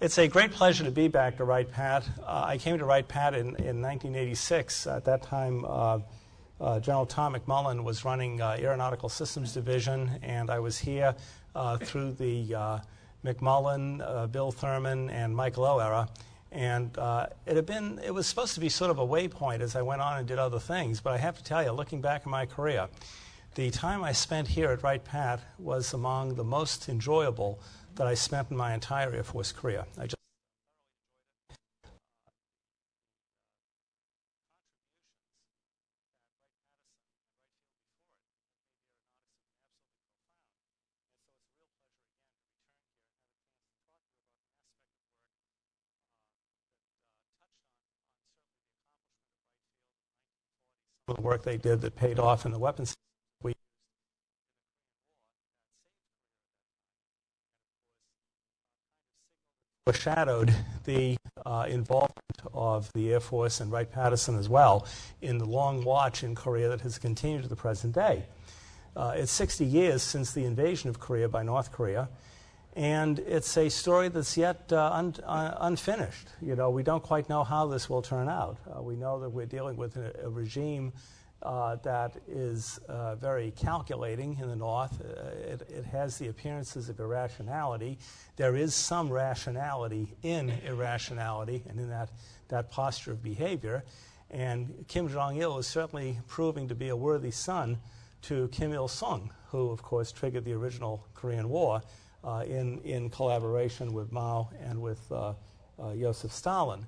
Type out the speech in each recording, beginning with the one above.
It's a great pleasure to be back to Wright Pat. Uh, I came to Wright Pat in, in 1986. At that time, uh, uh, General Tom McMullen was running uh, Aeronautical Systems Division, and I was here uh, through the uh, McMullen, Bill Thurman, and Mike Loh era. And it had been, it was supposed to be sort of a waypoint as I went on and did other things. But I have to tell you, looking back in my career, the time I spent here at Wright Pat was among the most enjoyable that I spent in my entire Air Force career. I just the work they did that paid off in the weapons foreshadowed the uh, involvement of the Air Force and Wright-Patterson as well in the long watch in Korea that has continued to the present day. Uh, it's 60 years since the invasion of Korea by North Korea, and it's a story that's yet uh, un- uh, unfinished. You know, we don't quite know how this will turn out. Uh, we know that we're dealing with a, a regime uh, that is uh, very calculating in the North. Uh, it, it, has the appearances of irrationality. There is some rationality in irrationality and in that, that posture of behavior. And Kim Jong il is certainly proving to be a worthy son to Kim Il sung, who, of course, triggered the original Korean War uh, in, in collaboration with Mao and with uh, Joseph Stalin.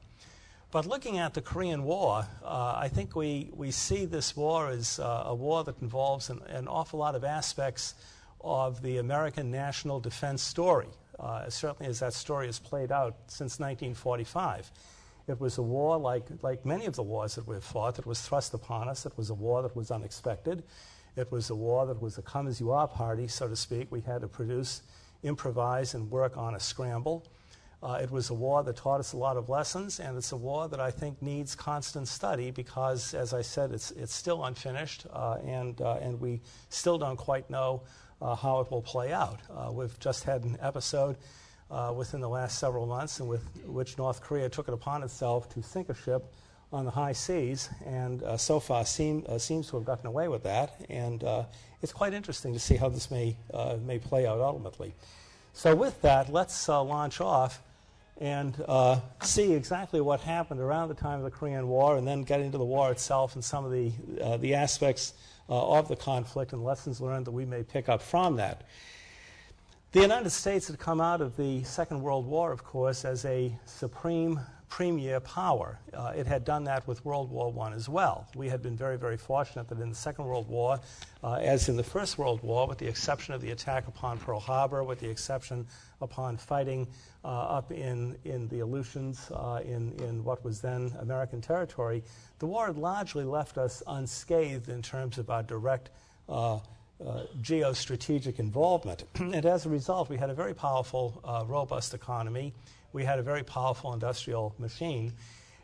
But looking at the Korean War, uh, I think we, we see this war as uh, a war that involves an, an, awful lot of aspects of the American national defense story, uh, certainly as that story has played out since 1945. It was a war like, like many of the wars that we've fought that was thrust upon us. It was a war that was unexpected. It was a war that was a come as you are party, so to speak. We had to produce, improvise, and work on a scramble. Uh, it was a war that taught us a lot of lessons, and it's a war that I think needs constant study because, as I said, it's, it's still unfinished, uh, and, uh, and we still don't quite know uh, how it will play out. Uh, we've just had an episode uh, within the last several months in with, which North Korea took it upon itself to sink a ship on the high seas, and so far seem, seems to have gotten away with that. And it's quite interesting to see how this may, may play out ultimately. So, with that, let's launch off and uh, see exactly what happened around the time of the Korean War and then get into the war itself and some of the, uh, the aspects uh, of the conflict and lessons learned that we may pick up from that. The United States had come out of the Second World War, of course, as a supreme premier power. Uh, it had done that with World War I as well. We had been very, very fortunate that in the Second World War, uh, as in the First World War, with the exception of the attack upon Pearl Harbor, with the exception upon fighting uh, up in, in the Aleutians, uh, in, in what was then American territory, the war had largely left us unscathed in terms of our direct. Uh, uh, geostrategic involvement. and as a result, we had a very powerful, uh, robust economy we had a very powerful industrial machine.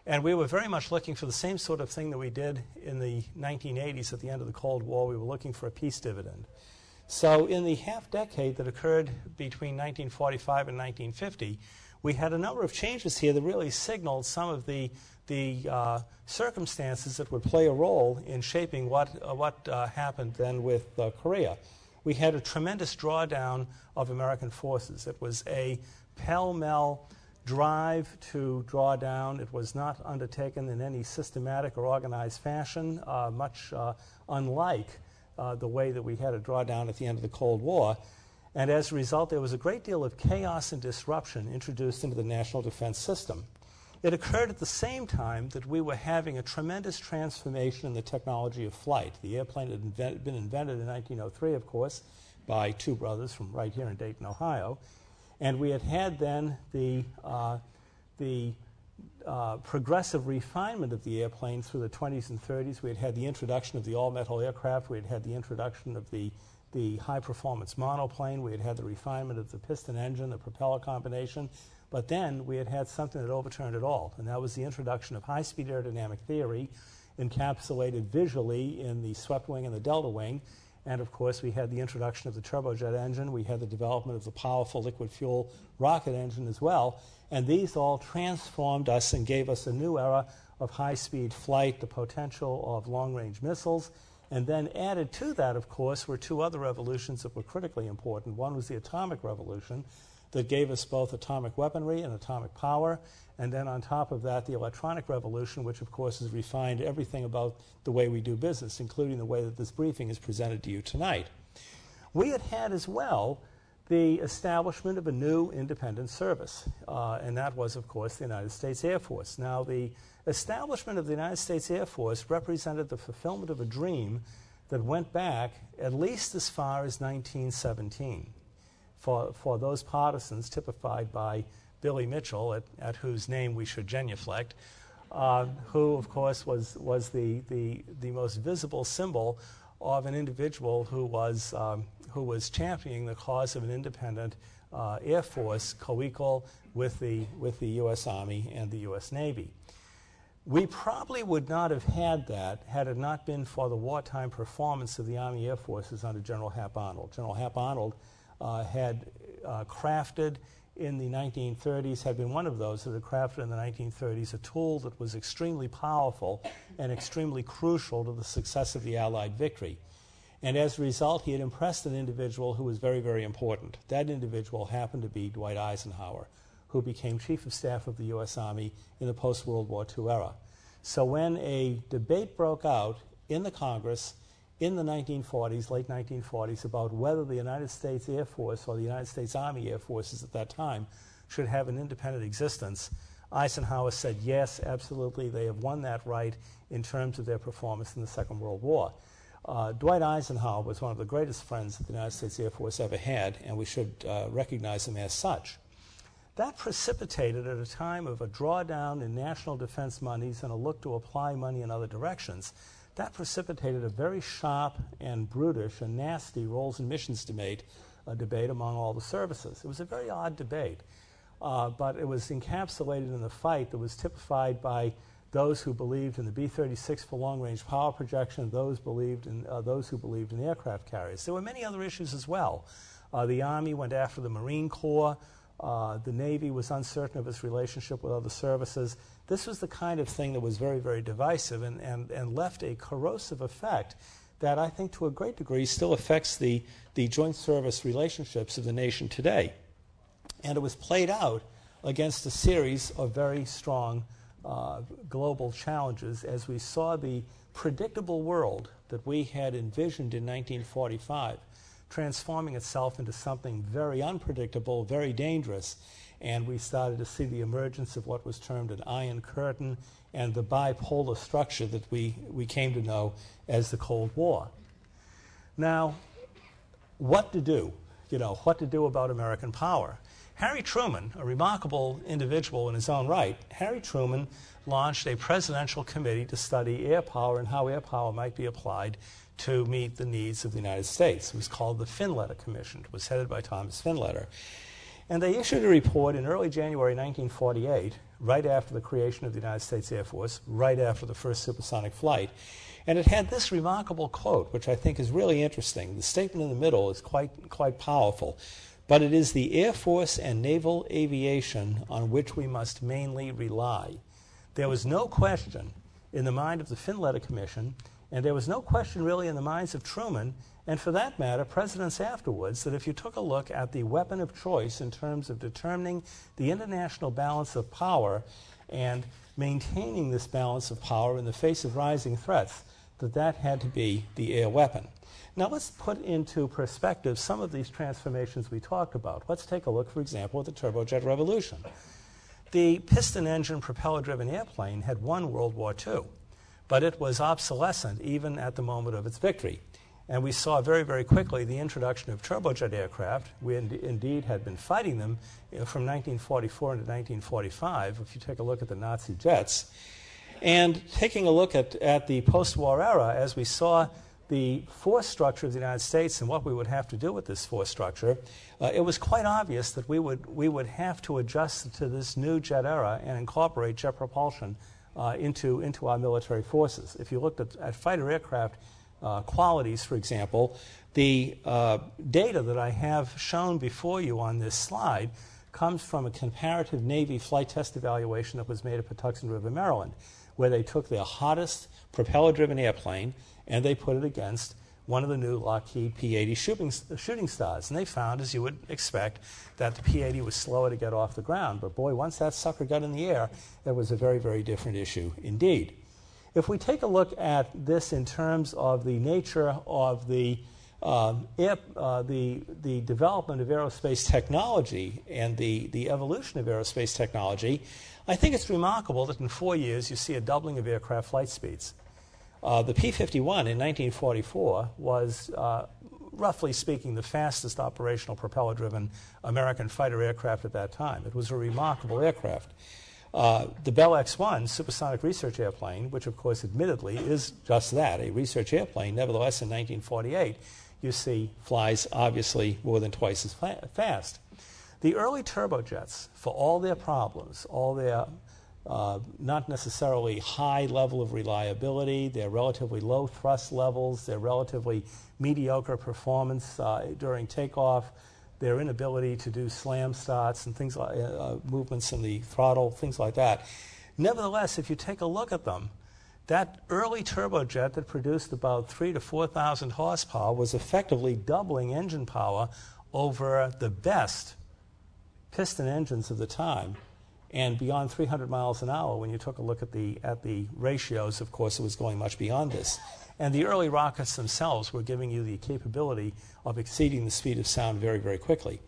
And we were very much looking for the same sort of thing that we did in the 1980s at the end of the Cold War. We were looking for a peace dividend. So, in the half decade that occurred between 1945 and 1950, we had a number of changes here that really signaled some of the, the uh, circumstances that would play a role in shaping what, uh, what uh, happened then with uh, Korea. We had a tremendous drawdown of American forces. It was a pell mell drive to draw down. It was not undertaken in any systematic or organized fashion, uh, much uh, unlike uh, the way that we had a drawdown at the end of the Cold War. And as a result, there was a great deal of chaos and disruption introduced into the national defense system. It occurred at the same time that we were having a tremendous transformation in the technology of flight. The airplane had invent- been invented in 1903, of course, by two brothers from right here in Dayton, Ohio. And we had had then the, uh, the uh, progressive refinement of the airplane through the 20s and 30s. We had had the introduction of the all metal aircraft. We had had the introduction of the, the high performance monoplane. We had had the refinement of the piston engine, the propeller combination. But then we had had something that overturned it all, and that was the introduction of high speed aerodynamic theory, encapsulated visually in the swept wing and the delta wing And of course, we had the introduction of the turbojet engine. We had the development of the powerful liquid fuel rocket engine as well. And these all transformed us and gave us a new era of high speed flight, the potential of long range missiles. And then added to that, of course, were two other revolutions that were critically important. One was the atomic revolution that gave us both atomic weaponry and atomic power. And then on top of that, the electronic revolution, which of course has refined everything about the way we do business, including the way that this briefing is presented to you tonight. We had had as well the establishment of a new independent service, uh, and that was, of course, the United States Air Force. Now, the establishment of the United States Air Force represented the fulfillment of a dream that went back at least as far as 1917 for, for those partisans typified by Billy Mitchell, at, at whose name we should genuflect, uh, who, of course, was, was the, the, the most visible symbol of an individual who was, um, who was championing the cause of an independent uh, Air Force co equal with the, with the U.S. Army and the U.S. Navy. We probably would not have had that had it not been for the wartime performance of the Army Air Forces under General Hap Arnold. General Hap Arnold had uh, crafted in the 1930s, had been one of those that had crafted in the 1930s a tool that was extremely powerful and extremely crucial to the success of the Allied victory. And as a result, he had impressed an individual who was very, very important. That individual happened to be Dwight Eisenhower, who became Chief of Staff of the U.S. Army in the post World War II era. So when a debate broke out in the Congress in the 1940s, late 1940s, about whether the United States Air Force or the United States Army Air Forces at that time should have an independent existence. Eisenhower said, yes, absolutely, they have won that right in terms of their performance in the Second World War. Uh, Dwight Eisenhower was one of the greatest friends that the United States Air Force ever had, and we should uh, recognize him as such. That precipitated at a time of a drawdown in national defense monies and a look to apply money in other directions that precipitated a very sharp and brutish and nasty roles and missions debate, uh, debate among all the services. It was a very odd debate, uh, but it was encapsulated in the fight that was typified by those who believed in the B-36 for long-range power projection, those believed in uh, those who believed in aircraft carriers. There were many other issues as well. Uh, the Army went after the Marine Corps. Uh, the Navy was uncertain of its relationship with other services. This was the kind of thing that was very, very divisive and, and, and left a corrosive effect that I think to a great degree still affects the, the joint service relationships of the nation today. And it was played out against a series of very strong uh, global challenges as we saw the predictable world that we had envisioned in 1945 transforming itself into something very unpredictable, very dangerous and we started to see the emergence of what was termed an iron curtain and the bipolar structure that we, we came to know as the Cold War. Now, what to do? You know, what to do about American power? Harry Truman, a remarkable individual in his own right, Harry Truman launched a presidential committee to study air power and how air power might be applied to meet the needs of the United States. It was called the Finletter Commission. It was headed by Thomas Finletter. And they issued a report in early January 1948, right after the creation of the United States Air Force, right after the first supersonic flight. And it had this remarkable quote, which I think is really interesting. The statement in the middle is quite, quite powerful. But it is the Air Force and naval aviation on which we must mainly rely. There was no question in the mind of the Finletter Commission, and there was no question really in the minds of Truman and for that matter, presidents afterwards, that if you took a look at the weapon of choice in terms of determining the international balance of power and maintaining this balance of power in the face of rising threats, that that had to be the air weapon. Now let's put into perspective some of these transformations we talked about. Let's take a look, for example, at the turbojet revolution. The piston engine propeller driven airplane had won World War II, but it was obsolescent even at the moment of its victory. And we saw very, very quickly the introduction of turbojet aircraft. We in- indeed had been fighting them you know, from 1944 into 1945, if you take a look at the Nazi jets. And taking a look at, at the post war era, as we saw the force structure of the United States and what we would have to do with this force structure, uh, it was quite obvious that we would, we would have to adjust to this new jet era and incorporate jet propulsion uh, into, into our military forces. If you looked at, at fighter aircraft, uh, qualities, for example, the uh, data that I have shown before you on this slide comes from a comparative Navy flight test evaluation that was made at Patuxent River, Maryland, where they took their hottest propeller driven airplane and they put it against one of the new Lockheed P 80 shooting, shooting stars. And they found, as you would expect, that the P 80 was slower to get off the ground. But boy, once that sucker got in the air, it was a very, very different issue indeed. If we take a look at this in terms of the nature of the um, uh, the, the development of aerospace technology and the, the evolution of aerospace technology, I think it's remarkable that in four years you see a doubling of aircraft flight speeds. Uh, the P 51 in 1944 was, uh, roughly speaking, the fastest operational propeller driven American fighter aircraft at that time. It was a remarkable aircraft. Uh, the Bell X 1 supersonic research airplane, which of course admittedly is just that, a research airplane, nevertheless in 1948, you see flies obviously more than twice as fa- fast. The early turbojets, for all their problems, all their uh, not necessarily high level of reliability, their relatively low thrust levels, their relatively mediocre performance uh, during takeoff, their inability to do slam starts and things like uh, uh movements in the throttle, things like that. Nevertheless, if you take a look at them, that early turbojet that produced about three to 4,000 horsepower was effectively doubling engine power over the best piston engines of the time and beyond 300 miles an hour when you took a look at the, at the ratios, of course, it was going much beyond this. And the early rockets themselves were giving you the capability of exceeding the speed of sound very, very quickly.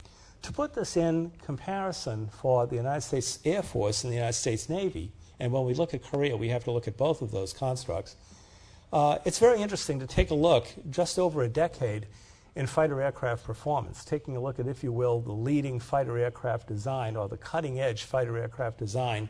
To put this in comparison for the United States Air Force and the United States Navy, and when we look at Korea, we have to look at both of those constructs. Uh, it's very interesting to take a look just over a decade in fighter aircraft performance, taking a look at, if you will, the leading fighter aircraft design or the cutting edge fighter aircraft design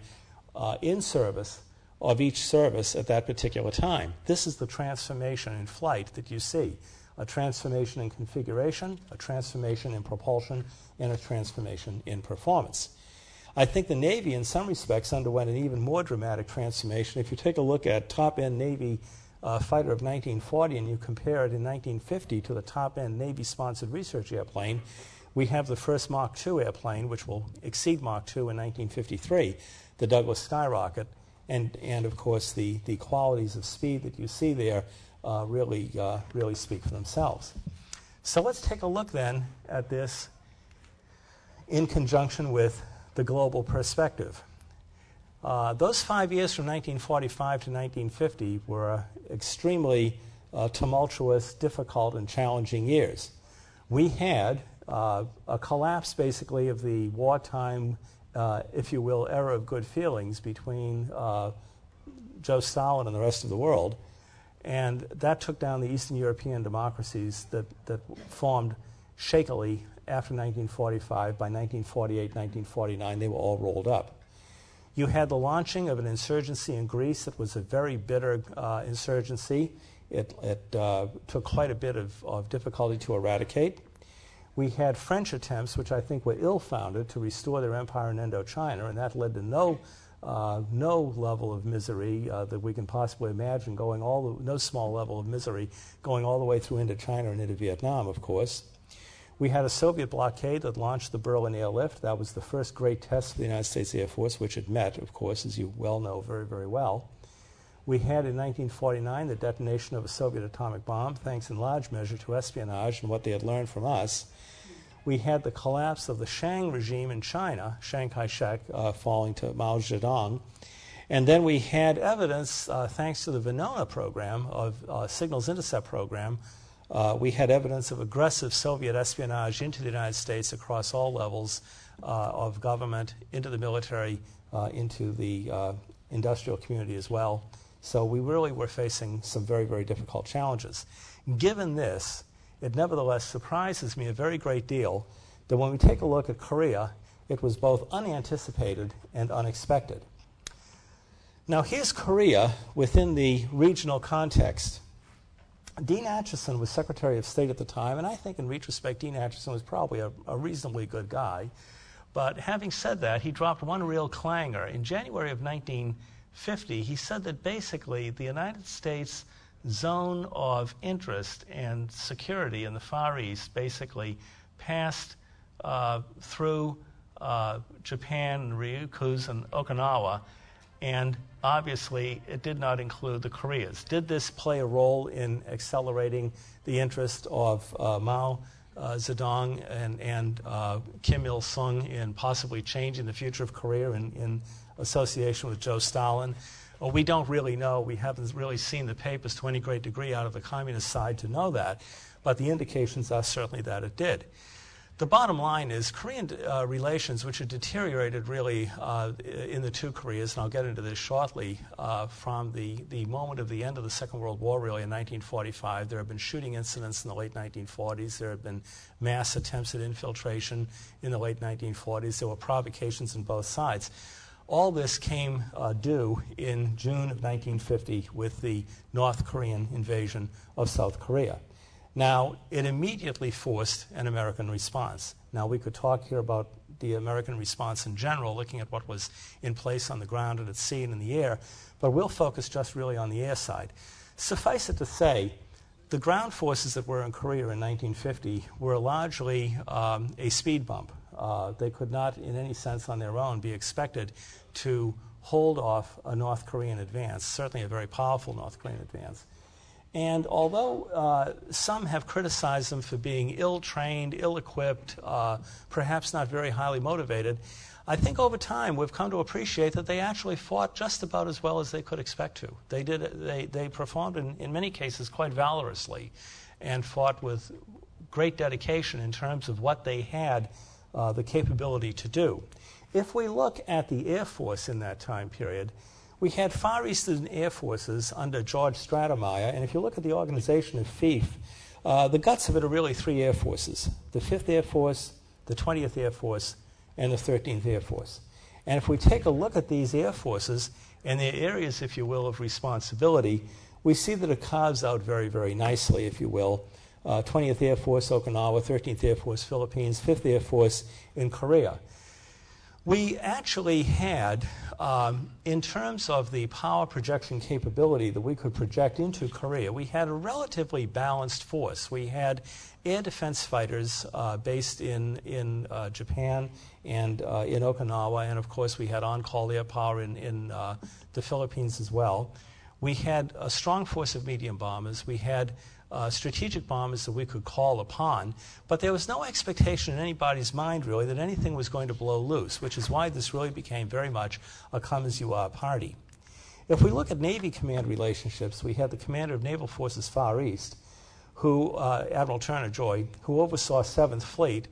uh, in service of each service at that particular time. This is the transformation in flight that you see a transformation in configuration, a transformation in propulsion, and a transformation in performance. I think the Navy, in some respects, underwent an even more dramatic transformation. If you take a look at top end Navy uh, fighter of 1940 and you compare it in 1950 to the top end Navy sponsored research airplane, we have the first Mach 2 airplane, which will exceed Mach 2 in 1953, the Douglas Skyrocket. And, and of course, the, the qualities of speed that you see there uh, really, uh, really speak for themselves. So let's take a look then at this in conjunction with the global perspective. Uh, those five years from 1945 to 1950 were extremely uh, tumultuous, difficult, and challenging years. We had uh, a collapse, basically, of the wartime, uh, if you will, era of good feelings between uh, Joe Stalin and the rest of the world. And that took down the Eastern European democracies that, that formed shakily after 1945. By 1948, 1949, they were all rolled up. You had the launching of an insurgency in Greece that was a very bitter uh, insurgency. It, it uh, took quite a bit of, of difficulty to eradicate. We had French attempts, which I think were ill founded, to restore their empire in Indochina, and that led to no, uh, no level of misery uh, that we can possibly imagine, going all the, no small level of misery going all the way through Indochina and into Vietnam, of course. We had a Soviet blockade that launched the Berlin airlift. That was the first great test of the United States Air Force, which it met, of course, as you well know very, very well. We had in 1949 the detonation of a Soviet atomic bomb, thanks in large measure to espionage and what they had learned from us. We had the collapse of the Chiang regime in China, Chiang Kai shek uh, falling to Mao Zedong. And then we had evidence, uh, thanks to the Venona program, of uh, signals intercept program, uh, we had evidence of aggressive Soviet espionage into the United States across all levels uh, of government, into the military, uh, into the industrial community as well. So we really were facing some very, very difficult challenges. Given this, it nevertheless surprises me a very great deal that when we take a look at Korea, it was both unanticipated and unexpected. Now, here's Korea within the regional context. Dean Acheson was Secretary of State at the time, and I think in retrospect, Dean Acheson was probably a, a, reasonably good guy. But having said that, he dropped one real clanger. In January of 1950, he said that basically the United States zone of interest and security in the Far East basically passed uh, through uh, Japan and Ryukyus and Okinawa, and obviously it did not include the Koreas. Did this play a role in accelerating the interest of uh, Mao uh, Zedong and, and uh, Kim Il sung in possibly changing the future of Korea in, in association with Joe Stalin? Well, we don't really know. We haven't really seen the papers to any great degree out of the communist side to know that, but the indications are certainly that it did. The bottom line is Korean uh, relations, which had deteriorated really uh, in the two Koreas, and I'll get into this shortly, uh, from the, the moment of the end of the Second World War, really in 1945. There have been shooting incidents in the late 1940s. There have been mass attempts at infiltration in the late 1940s. There were provocations on both sides. All this came uh, due in June of 1950 with the North Korean invasion of South Korea. Now, it immediately forced an American response. Now, we could talk here about the American response in general, looking at what was in place on the ground and at sea and in the air, but we'll focus just really on the air side. Suffice it to say, the ground forces that were in Korea in 1950 were largely um, a speed bump. Uh, they could not, in any sense on their own, be expected to hold off a North Korean advance, certainly a very powerful North Korean advance. And although uh, some have criticized them for being ill trained, ill equipped, uh, perhaps not very highly motivated, I think over time we've come to appreciate that they actually fought just about as well as they could expect to. They, did, they, they performed, in, in many cases, quite valorously and fought with great dedication in terms of what they had uh, the capability to do. If we look at the Air Force in that time period, we had Far Eastern Air Forces under George Stratemeyer, and if you look at the organization of FEAF, uh, the guts of it are really three air forces the 5th Air Force, the 20th Air Force, and the 13th Air Force. And if we take a look at these air forces and their areas, if you will, of responsibility, we see that it carves out very, very nicely, if you will. Uh, 20th Air Force, Okinawa, 13th Air Force, Philippines, 5th Air Force in Korea. We actually had, um, in terms of the power projection capability that we could project into Korea, we had a relatively balanced force. We had air defense fighters uh, based in, in uh, Japan and uh, in Okinawa, and of course, we had on call air power in, in uh, the Philippines as well. We had a strong force of medium bombers. We had uh, strategic bombers that we could call upon, but there was no expectation in anybody's mind, really, that anything was going to blow loose, which is why this really became very much a come as you are party. If we look at Navy command relationships, we had the commander of Naval Forces Far East, who, uh, Admiral Turner Joy, who oversaw 7th Fleet.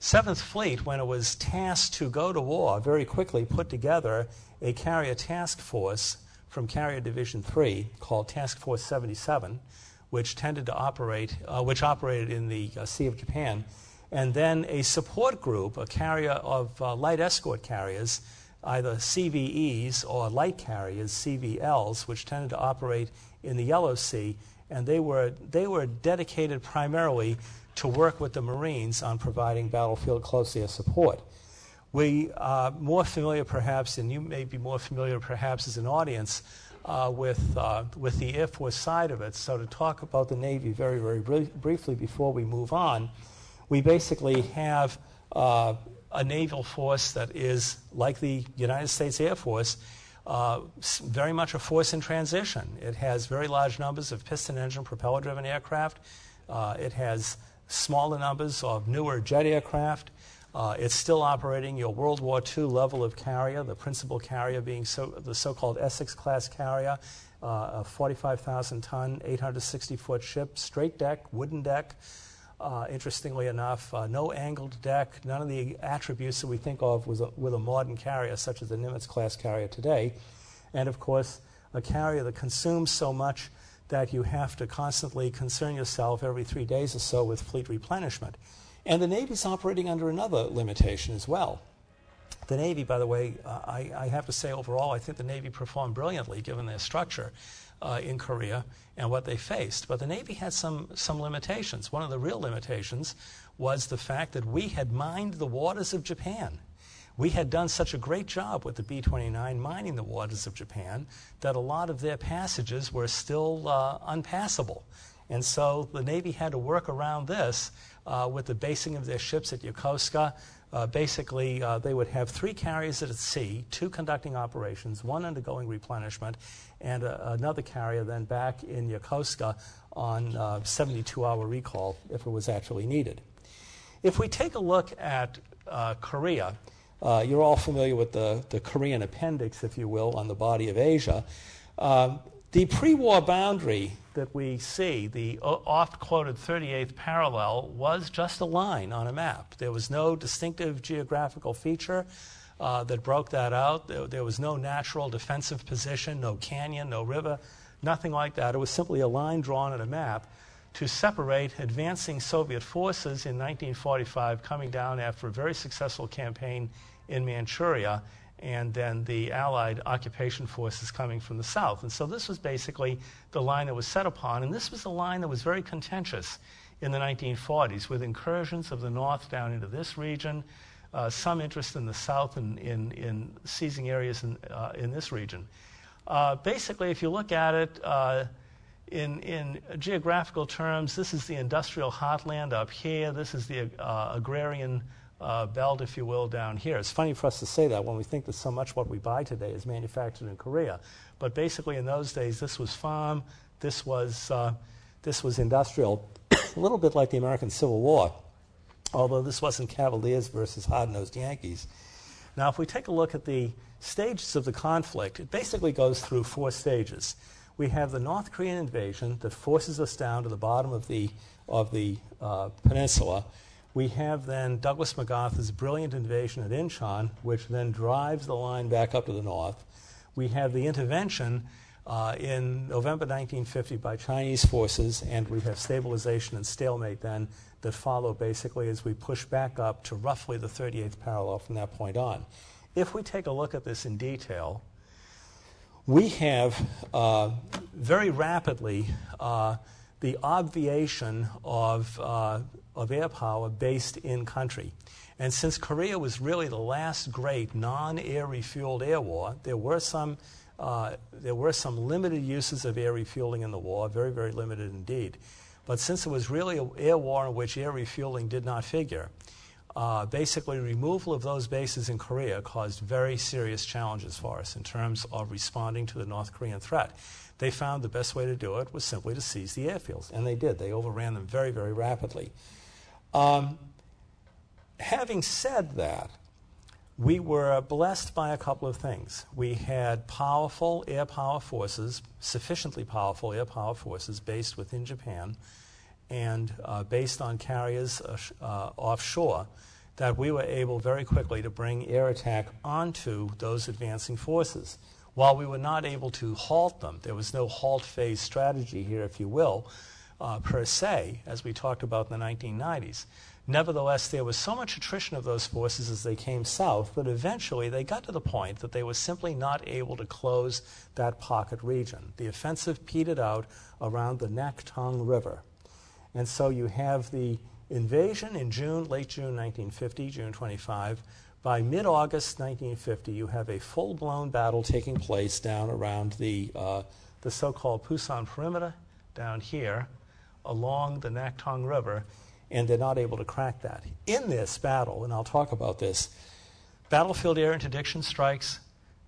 7th Fleet, when it was tasked to go to war, very quickly put together a carrier task force from Carrier Division 3 called Task Force 77 which tended to operate, uh, which operated in the uh, Sea of Japan, and then a support group, a carrier of uh, light escort carriers, either CVEs or light carriers, CVLs, which tended to operate in the Yellow Sea, and they were, they were dedicated primarily to work with the Marines on providing battlefield close air support. We are more familiar, perhaps, and you may be more familiar, perhaps, as an audience, uh, with, uh, with the Force side of it. So, to talk about the Navy very, very br- briefly before we move on, we basically have uh, a naval force that is like the United States Air Force. Uh, very much a force in transition. It has very large numbers of piston engine propeller driven aircraft. Uh, it has smaller numbers of newer jet aircraft. Uh, it's still operating your World War II level of carrier, the principal carrier being so, the so called Essex class carrier, uh, a 45,000 ton, 860 foot ship, straight deck, wooden deck. Uh, interestingly enough, uh, no angled deck, none of the attributes that we think of with a, with a modern carrier, such as the Nimitz class carrier today. And of course, a carrier that consumes so much that you have to constantly concern yourself every three days or so with fleet replenishment. And the Navy's operating under another limitation as well. The Navy, by the way, uh, I, I, have to say overall, I think the Navy performed brilliantly given their structure uh, in Korea and what they faced. But the Navy had some, some limitations. One of the real limitations was the fact that we had mined the waters of Japan. we had done such a great job with the B 29 mining the waters of Japan that a lot of their passages were still uh, unpassable. And so the Navy had to work around this with the basing of their ships at Yokosuka. Uh, basically, uh, they would have three carriers at sea, two conducting operations, one undergoing replenishment, and uh, another carrier then back in Yokosuka on 72 hour recall if it was actually needed. If we take a look at uh, Korea, uh, you're all familiar with the, the Korean appendix, if you will, on the body of Asia. Uh, the pre war boundary that we see, the oft quoted 38th parallel, was just a line on a map. There was no distinctive geographical feature uh, that broke that out. There, there, was no natural defensive position, no canyon, no river, nothing like that. It was simply a line drawn on a map to separate advancing Soviet forces in 1945 coming down after a very successful campaign in Manchuria and then the Allied occupation forces coming from the south. And so this was basically the line that was set upon, and this was a line that was very contentious in the 1940s with incursions of the north down into this region, uh, some interest in the south in, in, in seizing areas in, uh, in this region. Uh, basically, if you look at it uh, in, in geographical terms, this is the industrial heartland up here, this is the uh, agrarian uh, belt, if you will, down here. It's funny for us to say that when we think that so much what we buy today is manufactured in Korea. But basically, in those days, this was farm, this was, uh, this was industrial, a little bit like the American Civil War, although this wasn't Cavaliers versus hard nosed Yankees. Now, if we take a look at the stages of the conflict, it basically goes through four stages. We have the North Korean invasion that forces us down to the bottom of the, of the uh, peninsula we have then Douglas MacArthur's brilliant invasion at Incheon, which then drives the line back up to the north. We have the intervention uh, in November 1950 by Chinese forces, and we have stabilization and stalemate then that follow basically as we push back up to roughly the 38th parallel from that point on. If we take a look at this in detail, we have uh, very rapidly uh, the obviation of uh, of air power based in country. And since Korea was really the last great non air refueled air war, there were some. Uh, there were some limited uses of air refueling in the war, very, very limited indeed. But since it was really an air war in which air refueling did not figure, uh, basically removal of those bases in Korea caused very serious challenges for us in terms of responding to the North Korean threat. They found the best way to do it was simply to seize the airfields, and they did. They overran them very, very rapidly. Um, having said that, we were blessed by a couple of things. We had powerful air power forces, sufficiently powerful air power forces based within Japan and uh, based on carriers uh, uh, offshore that we were able very quickly to bring air attack onto those advancing forces. While we were not able to halt them, there was no halt phase strategy here, if you will, uh, per se, as we talked about in the 1990s. Nevertheless, there was so much attrition of those forces as they came south that eventually they got to the point that they were simply not able to close that pocket region. The offensive petered out around the Naktong River. And so you have the invasion in June, late June 1950, June 25. By mid August 1950, you have a full blown battle taking place down around the, uh, the so called Pusan perimeter down here along the Naktong River, and they're not able to crack that. In this battle, and I'll talk about this, battlefield air interdiction strikes,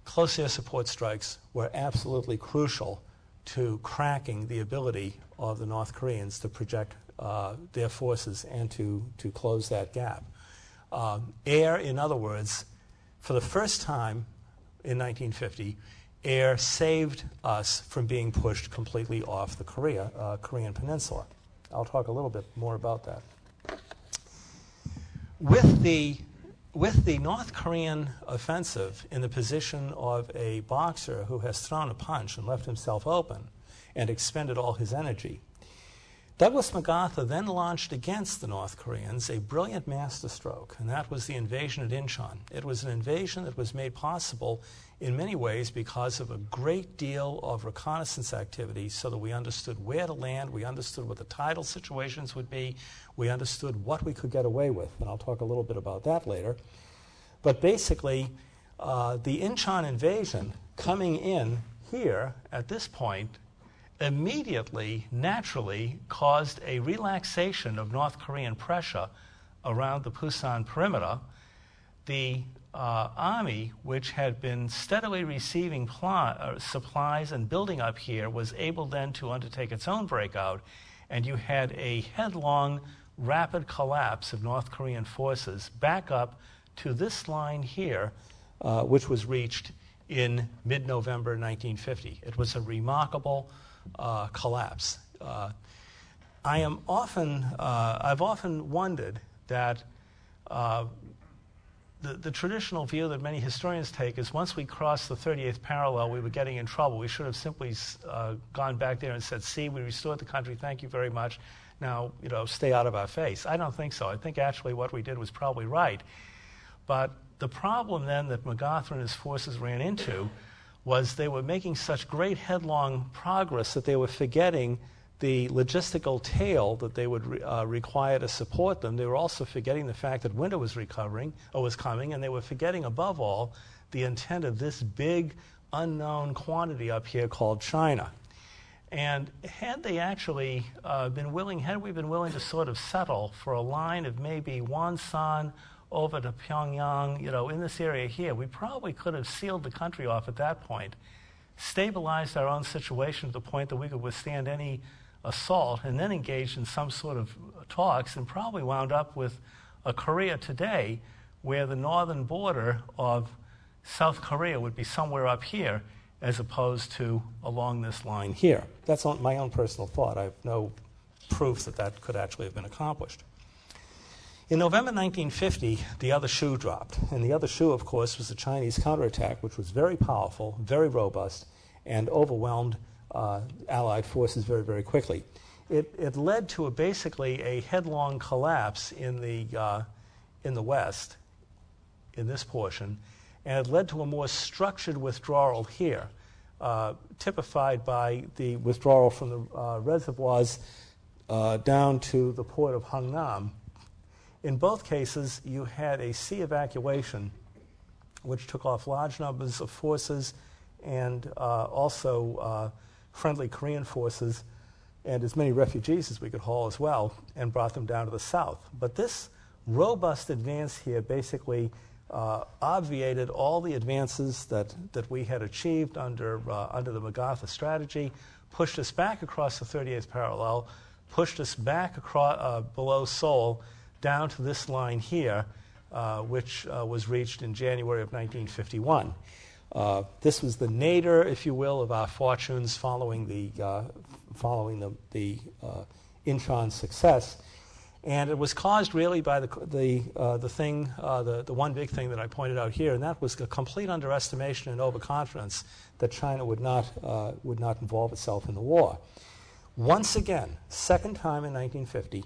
close air support strikes were absolutely crucial to cracking the ability of the North Koreans to project uh, their forces and to, to close that gap. Um, air, in other words, for the first time in 1950, air saved us from being pushed completely off the Korea, uh, Korean peninsula. I'll talk a little bit more about that. With the, with the North Korean offensive in the position of a boxer who has thrown a punch and left himself open and expended all his energy, Douglas MacArthur then launched against the North Koreans a brilliant masterstroke, and that was the invasion at Incheon. It was an invasion that was made possible in many ways because of a great deal of reconnaissance activity so that we understood where to land, we understood what the tidal situations would be, we understood what we could get away with, and I'll talk a little bit about that later. But basically, uh, the Inchon invasion coming in here at this point immediately, naturally, caused a relaxation of North Korean pressure around the Pusan perimeter. The uh, army, which had been steadily receiving pl- uh, supplies and building up here, was able then to undertake its own breakout, and you had a headlong, rapid collapse of North Korean forces back up to this line here, uh, which was reached in mid November 1950. It was a remarkable uh, collapse. Uh, I am often, uh, I've often wondered that uh, the, the, traditional view that many historians take is once we crossed the 38th parallel, we were getting in trouble. We should have simply uh, gone back there and said, see, we restored the country, thank you very much. Now, you know, stay out of our face. I don't think so. I think actually what we did was probably right. But the problem then that MacArthur and his forces ran into was they were making such great headlong progress that they were forgetting the logistical tail that they would re- uh, require to support them. They were also forgetting the fact that winter was recovering or was coming, and they were forgetting above all the intent of this big unknown quantity up here called China. And had they actually uh, been willing, had we been willing to sort of settle for a line of maybe Wonsan over to Pyongyang, you know, in this area here, we probably could have sealed the country off at that point, stabilized our own situation to the point that we could withstand any assault, and then engaged in some sort of talks, and probably wound up with a Korea today where the northern border of South Korea would be somewhere up here as opposed to along this line here. That's my own personal thought. I have no proof that that could actually have been accomplished. In November 1950, the other shoe dropped. And the other shoe, of course, was the Chinese counterattack, which was very powerful, very robust, and overwhelmed uh, Allied forces very, very quickly. It, it led to a, basically a headlong collapse in the, uh, in the West, in this portion, and it led to a more structured withdrawal here, uh, typified by the withdrawal from the uh, reservoirs uh, down to the port of Hungnam in both cases, you had a sea evacuation, which took off large numbers of forces and uh, also uh, friendly Korean forces and as many refugees as we could haul as well, and brought them down to the south. But this robust advance here basically uh, obviated all the advances that, that we had achieved under, uh, under the MacArthur strategy, pushed us back across the 38th parallel, pushed us back across, uh, below Seoul, down to this line here, uh, which uh, was reached in January of 1951. Uh, this was the nadir, if you will, of our fortunes following the, uh, following the, the uh, success. And it was caused really by the, the, uh, the thing, the, the one big thing that I pointed out here, and that was a complete underestimation and overconfidence that China would not, would not involve itself in the war. Once again, second time in 1950,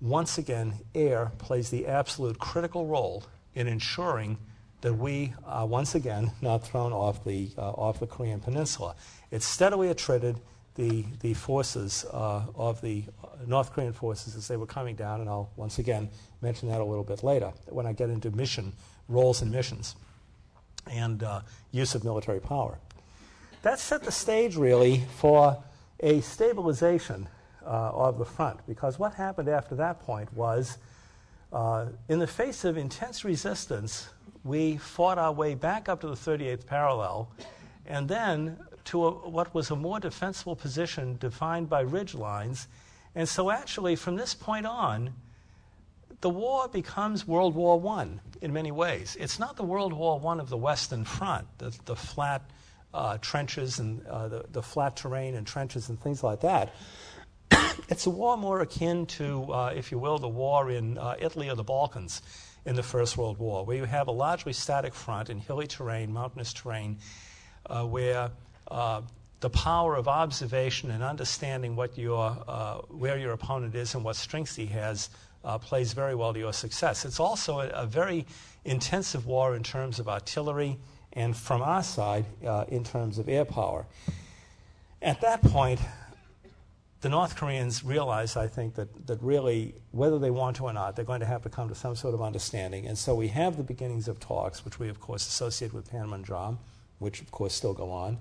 once again, air plays the absolute critical role in ensuring that we are once again not thrown off the, uh, off the Korean Peninsula. It steadily attrited the, the forces uh, of the North Korean forces as they were coming down, and I'll once again mention that a little bit later when I get into mission roles and missions and uh, use of military power. That set the stage really for a stabilization uh, of the front. Because what happened after that point was, uh, in the face of intense resistance, we fought our way back up to the 38th parallel, and then to a, what was a more defensible position defined by ridge lines. And so, actually, from this point on, the war becomes World War I in many ways. It's not the World War I of the Western Front, the, the flat uh, trenches and uh, the, the flat terrain and trenches and things like that. it's a war more akin to, uh, if you will, the war in uh, Italy or the Balkans in the First World War, where you have a largely static front in hilly terrain, mountainous terrain, uh, where uh, the power of observation and understanding what your, uh, where your opponent is and what strengths he has uh, plays very well to your success. It's also a, a, very intensive war in terms of artillery and, from our side, in terms of air power. At that point, the North Koreans realize, I think, that, that really, whether they want to or not, they're going to have to come to some sort of understanding. And so we have the beginnings of talks, which we, of course, associate with Panmunjom, which, of course, still go on.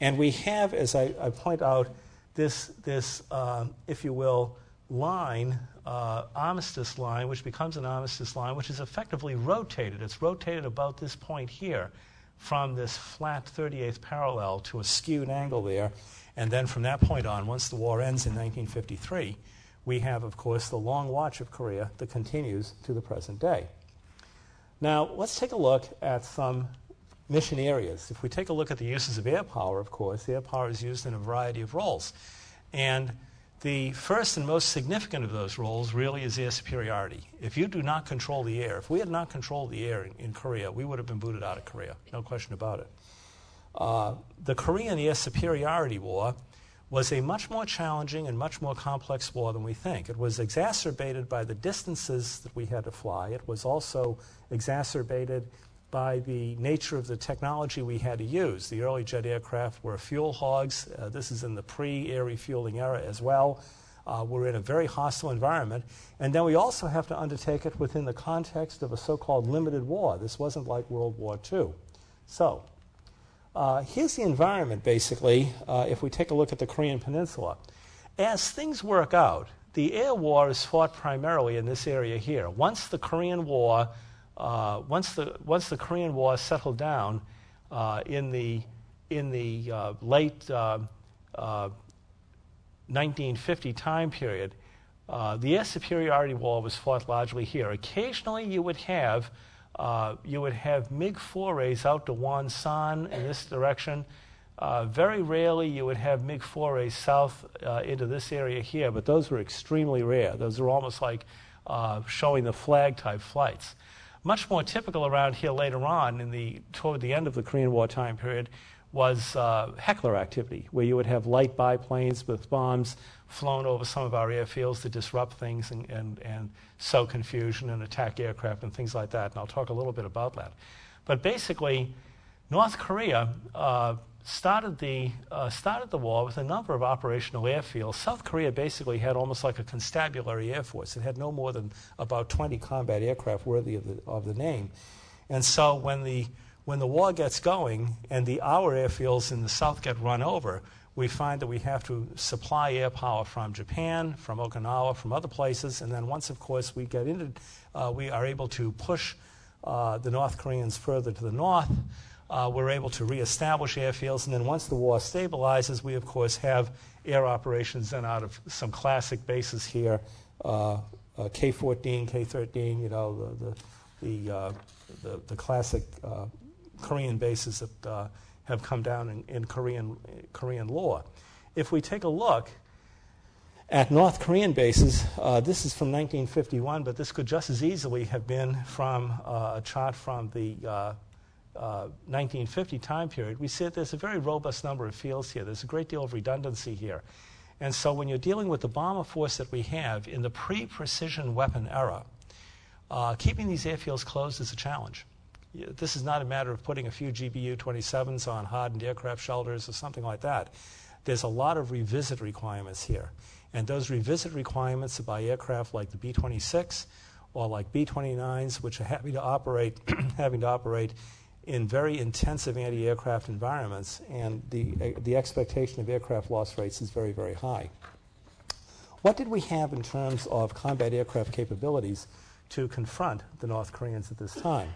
And we have, as I, I point out, this, this uh, if you will, line, uh, armistice line, which becomes an armistice line, which is effectively rotated. It's rotated about this point here from this flat 38th parallel to a skewed angle there. And then from that point on, once the war ends in 1953, we have, of course, the long watch of Korea that continues to the present day. Now, let's take a look at some mission areas. If we take a look at the uses of air power, of course, air power is used in a variety of roles. And the first and most significant of those roles really is air superiority. If you do not control the air, if we had not controlled the air in, in Korea, we would have been booted out of Korea, no question about it. Uh, the Korean Air Superiority War was a much more challenging and much more complex war than we think. It was exacerbated by the distances that we had to fly. It was also exacerbated by the nature of the technology we had to use. The early jet aircraft were fuel hogs. Uh, this is in the pre air refueling era as well. Uh, we're in a very hostile environment. And then we also have to undertake it within the context of a so called limited war. This wasn't like World War II. So, uh, here's the environment, basically, uh, if we take a look at the Korean Peninsula. As things work out, the air war is fought primarily in this area here. Once the Korean War, uh, once, the, once the Korean War settled down uh, in the, in the uh, late 1950 uh, time period, the air superiority war was fought largely here. Occasionally, you would have uh, you would have MiG forays out to Wonsan in this direction. Uh, very rarely you would have MiG forays south uh, into this area here, but those were extremely rare. Those were almost like uh, showing the flag type flights. Much more typical around here later on, in the, toward the end of the Korean War time period, was uh, heckler activity, where you would have light biplanes with bombs flown over some of our airfields to disrupt things and, and, and sow confusion and attack aircraft and things like that. And I'll talk a little bit about that. But basically, North Korea uh, started, the, uh, started the war with a number of operational airfields. South Korea basically had almost like a constabulary air force. It had no more than about 20 combat aircraft worthy of the, of the name. And so when the, when the war gets going and the our airfields in the south get run over, we find that we have to supply air power from Japan, from Okinawa, from other places, and then once, of course, we get into, uh, we are able to push uh, the North Koreans further to the north. Uh, we're able to reestablish airfields, and then once the war stabilizes, we of course have air operations then out of some classic bases here, uh, uh, K-14, K-13, you know, the the the, uh, the, the classic Korean bases that have come down in, in Korean, Korean law. If we take a look at North Korean bases, uh, this is from 1951, but this could just as easily have been from uh, a chart from the uh, 1950 uh, time period. We see that there's a very robust number of fields here. There's a great deal of redundancy here. And so when you're dealing with the bomber force that we have in the pre precision weapon era, uh, keeping these airfields closed is a challenge this is not a matter of putting a few GBU 27s on hardened aircraft shelters or something like that. There's a lot of revisit requirements here. And those revisit requirements are by aircraft like the B 26 or like B 29s, which are having to operate, having to operate in very intensive anti aircraft environments, and the, the expectation of aircraft loss rates is very, very high. What did we have in terms of combat aircraft capabilities to confront the North Koreans at this time?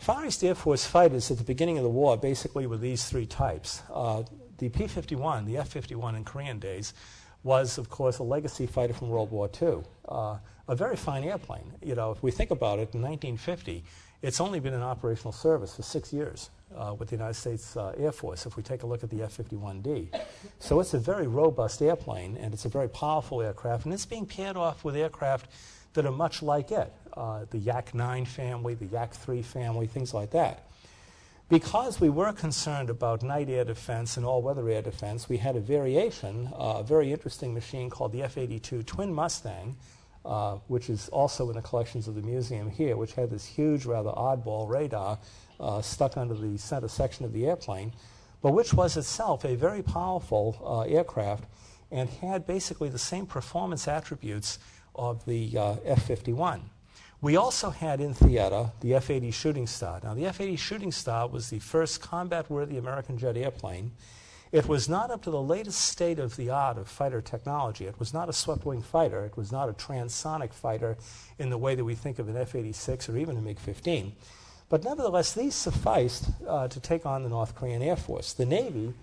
Far East Air Force fighters at the beginning of the war basically were these three types. Uh, the P 51, the F 51 in Korean days, was, of course, a legacy fighter from World War II. Uh, a very fine airplane. You know, if we think about it, in 1950, it's only been in operational service for six years uh, with the United States uh, Air Force, if we take a look at the F 51D. So it's a very robust airplane, and it's a very powerful aircraft, and it's being paired off with aircraft that are much like it uh, the Yak 9 family, the Yak 3 family, things like that. Because we were concerned about night air defense and all weather air defense, we had a variation, uh, a very interesting machine called the F 82 Twin Mustang, uh, which is also in the collections of the museum here, which had this huge, rather oddball radar uh, stuck under the center section of the airplane, but which was itself a very powerful uh, aircraft and had basically the same performance attributes of the F 51. We also had in theater the F 80 Shooting Star. Now, the F 80 Shooting Star was the first combat worthy American jet airplane. It was not up to the latest state of the art of fighter technology. It was not a swept wing fighter. It was not a transonic fighter in the way that we think of an F 86 or even a MiG 15. But nevertheless, these sufficed uh, to take on the North Korean Air Force. The Navy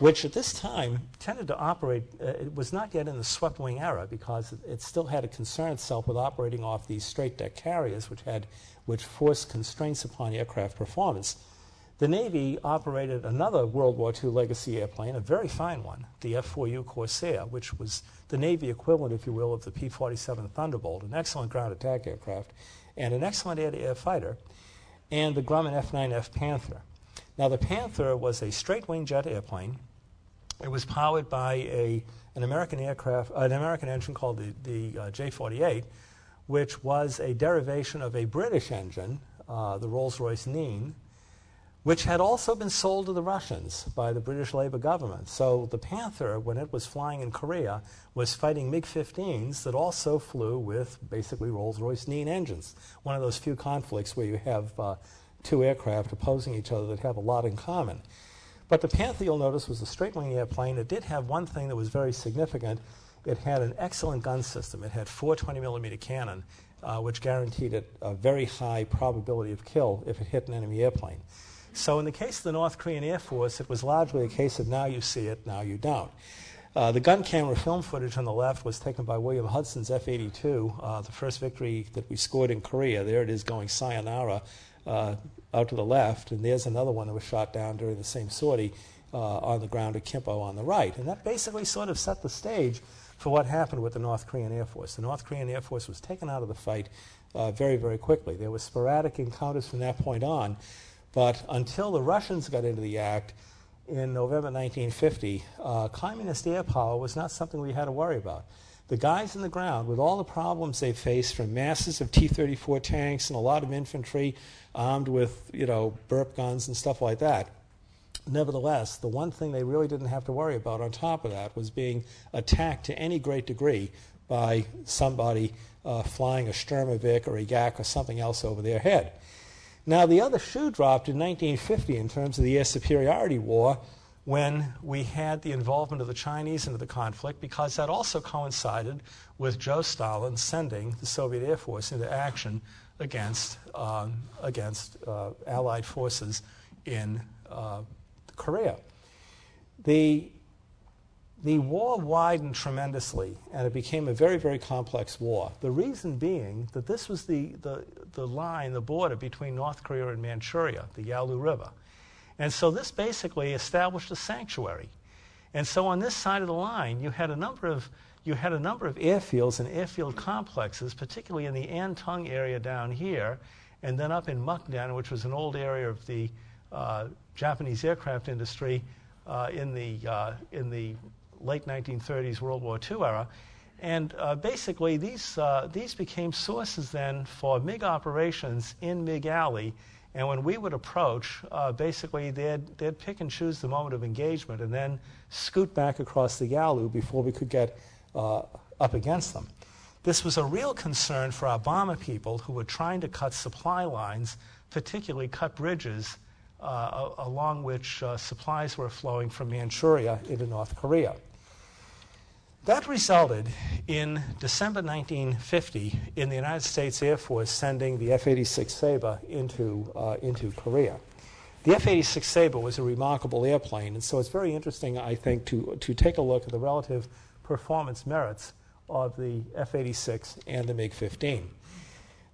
which at this time tended to operate, uh, it was not yet in the swept wing era because it, it, still had to concern itself with operating off these straight deck carriers, which, had, which forced constraints upon aircraft performance. The Navy operated another World War II legacy airplane, a very fine one, the F 4U Corsair, which was the Navy equivalent, if you will, of the P 47 Thunderbolt, an excellent ground attack aircraft, and an excellent air to air fighter, and the Grumman F 9F Panther. Now, the Panther was a straight wing jet airplane it was powered by a, an American aircraft, an American engine called the, the uh, J-48, which was a derivation of a British engine, uh, the Rolls-Royce Nene, which had also been sold to the Russians by the British Labour government. So the Panther, when it was flying in Korea, was fighting MiG-15s that also flew with basically Rolls-Royce Nene engines. One of those few conflicts where you have uh, two aircraft opposing each other that have a lot in common. But the Panther, you'll notice, was a straight wing airplane. It did have one thing that was very significant. It had an excellent gun system. It had four 20 millimeter cannon, uh, which guaranteed it a very high probability of kill if it hit an enemy airplane. So, in the case of the North Korean Air Force, it was largely a case of now you see it, now you don't. Uh, the gun camera film footage on the left was taken by William Hudson's F 82, uh, the first victory that we scored in Korea. There it is going sayonara uh, out to the left, and there's another one that was shot down during the same sortie uh, on the ground at Kimpo on the right. And that basically sort of set the stage for what happened with the North Korean Air Force. The North Korean Air Force was taken out of the fight uh, very, very quickly. There were sporadic encounters from that point on, but until the Russians got into the act in November 1950, uh, communist air power was not something we had to worry about the guys in the ground, with all the problems they faced from masses of T 34 tanks and a lot of infantry armed with, you know, burp guns and stuff like that, nevertheless, the one thing they really didn't have to worry about on top of that was being attacked to any great degree by somebody uh, flying a Sturmovik or a Yak or something else over their head. Now, the other shoe dropped in 1950 in terms of the air superiority war when we had the involvement of the Chinese into the conflict because that also coincided with Joe Stalin sending the Soviet Air Force into action against, um, against uh, Allied forces in uh, Korea. The, the war widened tremendously and it became a very, very complex war. The reason being that this was the, the, the line, the border between North Korea and Manchuria, the Yalu River. And so this basically established a sanctuary. And so on this side of the line, you had a number of you had a number of airfields and airfield complexes, particularly in the Antung area down here, and then up in Mukden, which was an old area of the uh, Japanese aircraft industry uh, in the uh, in the late 1930s World War II era. And uh, basically, these, uh, these became sources then for MiG operations in MiG Alley and when we would approach, uh, basically they'd, they'd pick and choose the moment of engagement and then scoot back across the Yalu before we could get uh, up against them. This was a real concern for bomber people who were trying to cut supply lines, particularly cut bridges uh, along which uh, supplies were flowing from Manchuria into North Korea. That resulted in December 1950 in the United States Air Force sending the F 86 Sabre into, uh, into Korea. The F 86 Sabre was a remarkable airplane, and so it's very interesting, I think, to, to take a look at the relative performance merits of the F 86 and the MiG 15.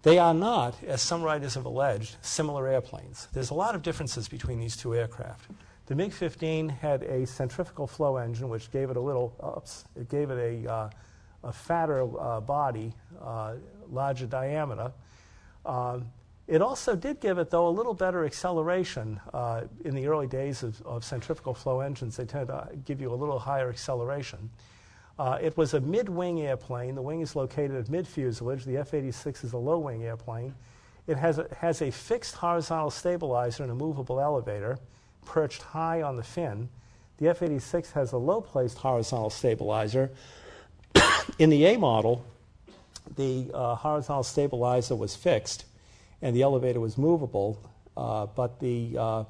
They are not, as some writers have alleged, similar airplanes. There's a lot of differences between these two aircraft. The MiG 15 had a centrifugal flow engine, which gave it a little, oops, it gave it a, uh, a fatter uh, body, uh, larger diameter. Um, it also did give it, though, a little better acceleration. Uh, in the early days of, of, centrifugal flow engines, they tend to give you a little higher acceleration. Uh, it was a mid wing airplane. The wing is located at mid fuselage. The F 86 is a low wing airplane. It has a, has a fixed horizontal stabilizer and a movable elevator perched high on the fin. The F 86 has a low placed horizontal stabilizer. In the A model, the uh, horizontal stabilizer was fixed and the elevator was movable, uh, but the, uh,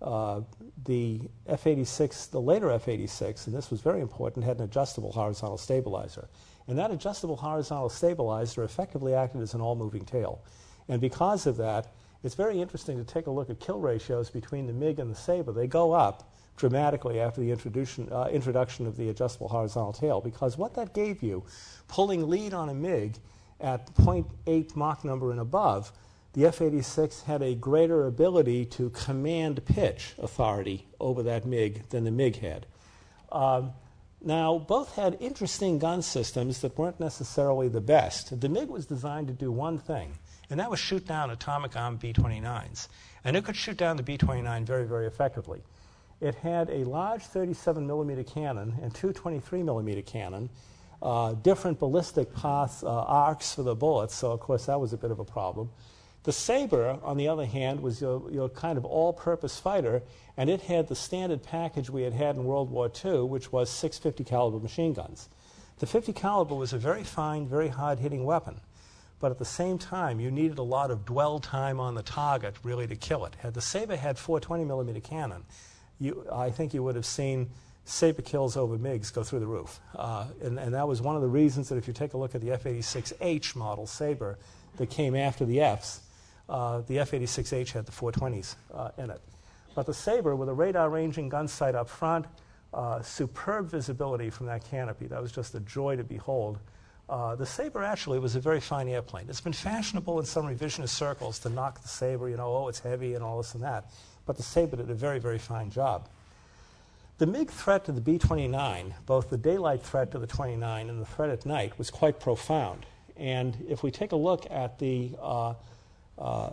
uh the F 86, the later F 86, and this was very important, had an adjustable horizontal stabilizer. And that adjustable horizontal stabilizer effectively acted as an all moving tail. And because of that, it's very interesting to take a look at kill ratios between the MiG and the Sabre. They go up dramatically after the introduction, uh, introduction of the adjustable horizontal tail because what that gave you, pulling lead on a MiG at 0.8 Mach number and above, the F 86 had a greater ability to command pitch authority over that MiG than the MiG had. Um, now, both had interesting gun systems that weren't necessarily the best. The MiG was designed to do one thing, and that was shoot down atomic armed B 29s. And it could shoot down the B 29 very, very effectively. It had a large 37 millimeter cannon and two 23 millimeter cannon, uh, different ballistic path uh, arcs for the bullets, so of course that was a bit of a problem. The Sabre, on the other hand, was your, your kind of all purpose fighter, and it had the standard package we had had in World War II, which was 650 caliber machine guns. The 50 caliber was a very fine, very hard hitting weapon, but at the same time, you needed a lot of dwell time on the target really to kill it. Had the Sabre had 420 millimeter cannon, you, I think you would have seen Sabre kills over MiGs go through the roof. Uh, and, and, that was one of the reasons that if you take a look at the F 86H model Sabre that came after the Fs, uh, the F 86H had the 420s uh, in it. But the Sabre, with a radar ranging gun sight up front, uh, superb visibility from that canopy, that was just a joy to behold. Uh, the Sabre actually was a very fine airplane. It's been fashionable in some revisionist circles to knock the Sabre, you know, oh, it's heavy and all this and that. But the Sabre did a very, very fine job. The MiG threat to the B 29, both the daylight threat to the 29 and the threat at night, was quite profound. And if we take a look at the uh, uh,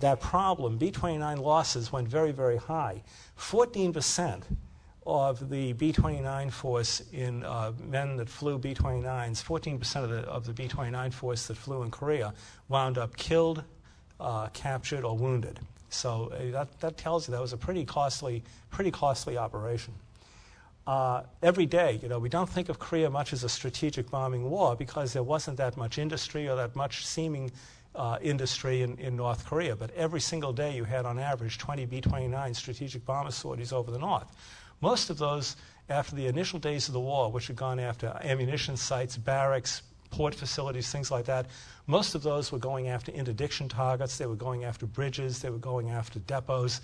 that problem, B 29 losses went very, very high. 14% of the B 29 force in uh, men that flew B 29s, 14% of the, of the B 29 force that flew in Korea wound up killed, uh, captured, or wounded. So uh, that, that tells you that was a pretty costly, pretty costly operation. Uh, every day, you know, we don't think of Korea much as a strategic bombing war because there wasn't that much industry or that much seeming uh, industry in, in North Korea. But every single day you had, on average, 20 B 29 strategic bomber sorties over the North. Most of those after the initial days of the war, which had gone after ammunition sites, barracks, port facilities, things like that, most of those were going after interdiction targets. They were going after bridges. They were going after depots.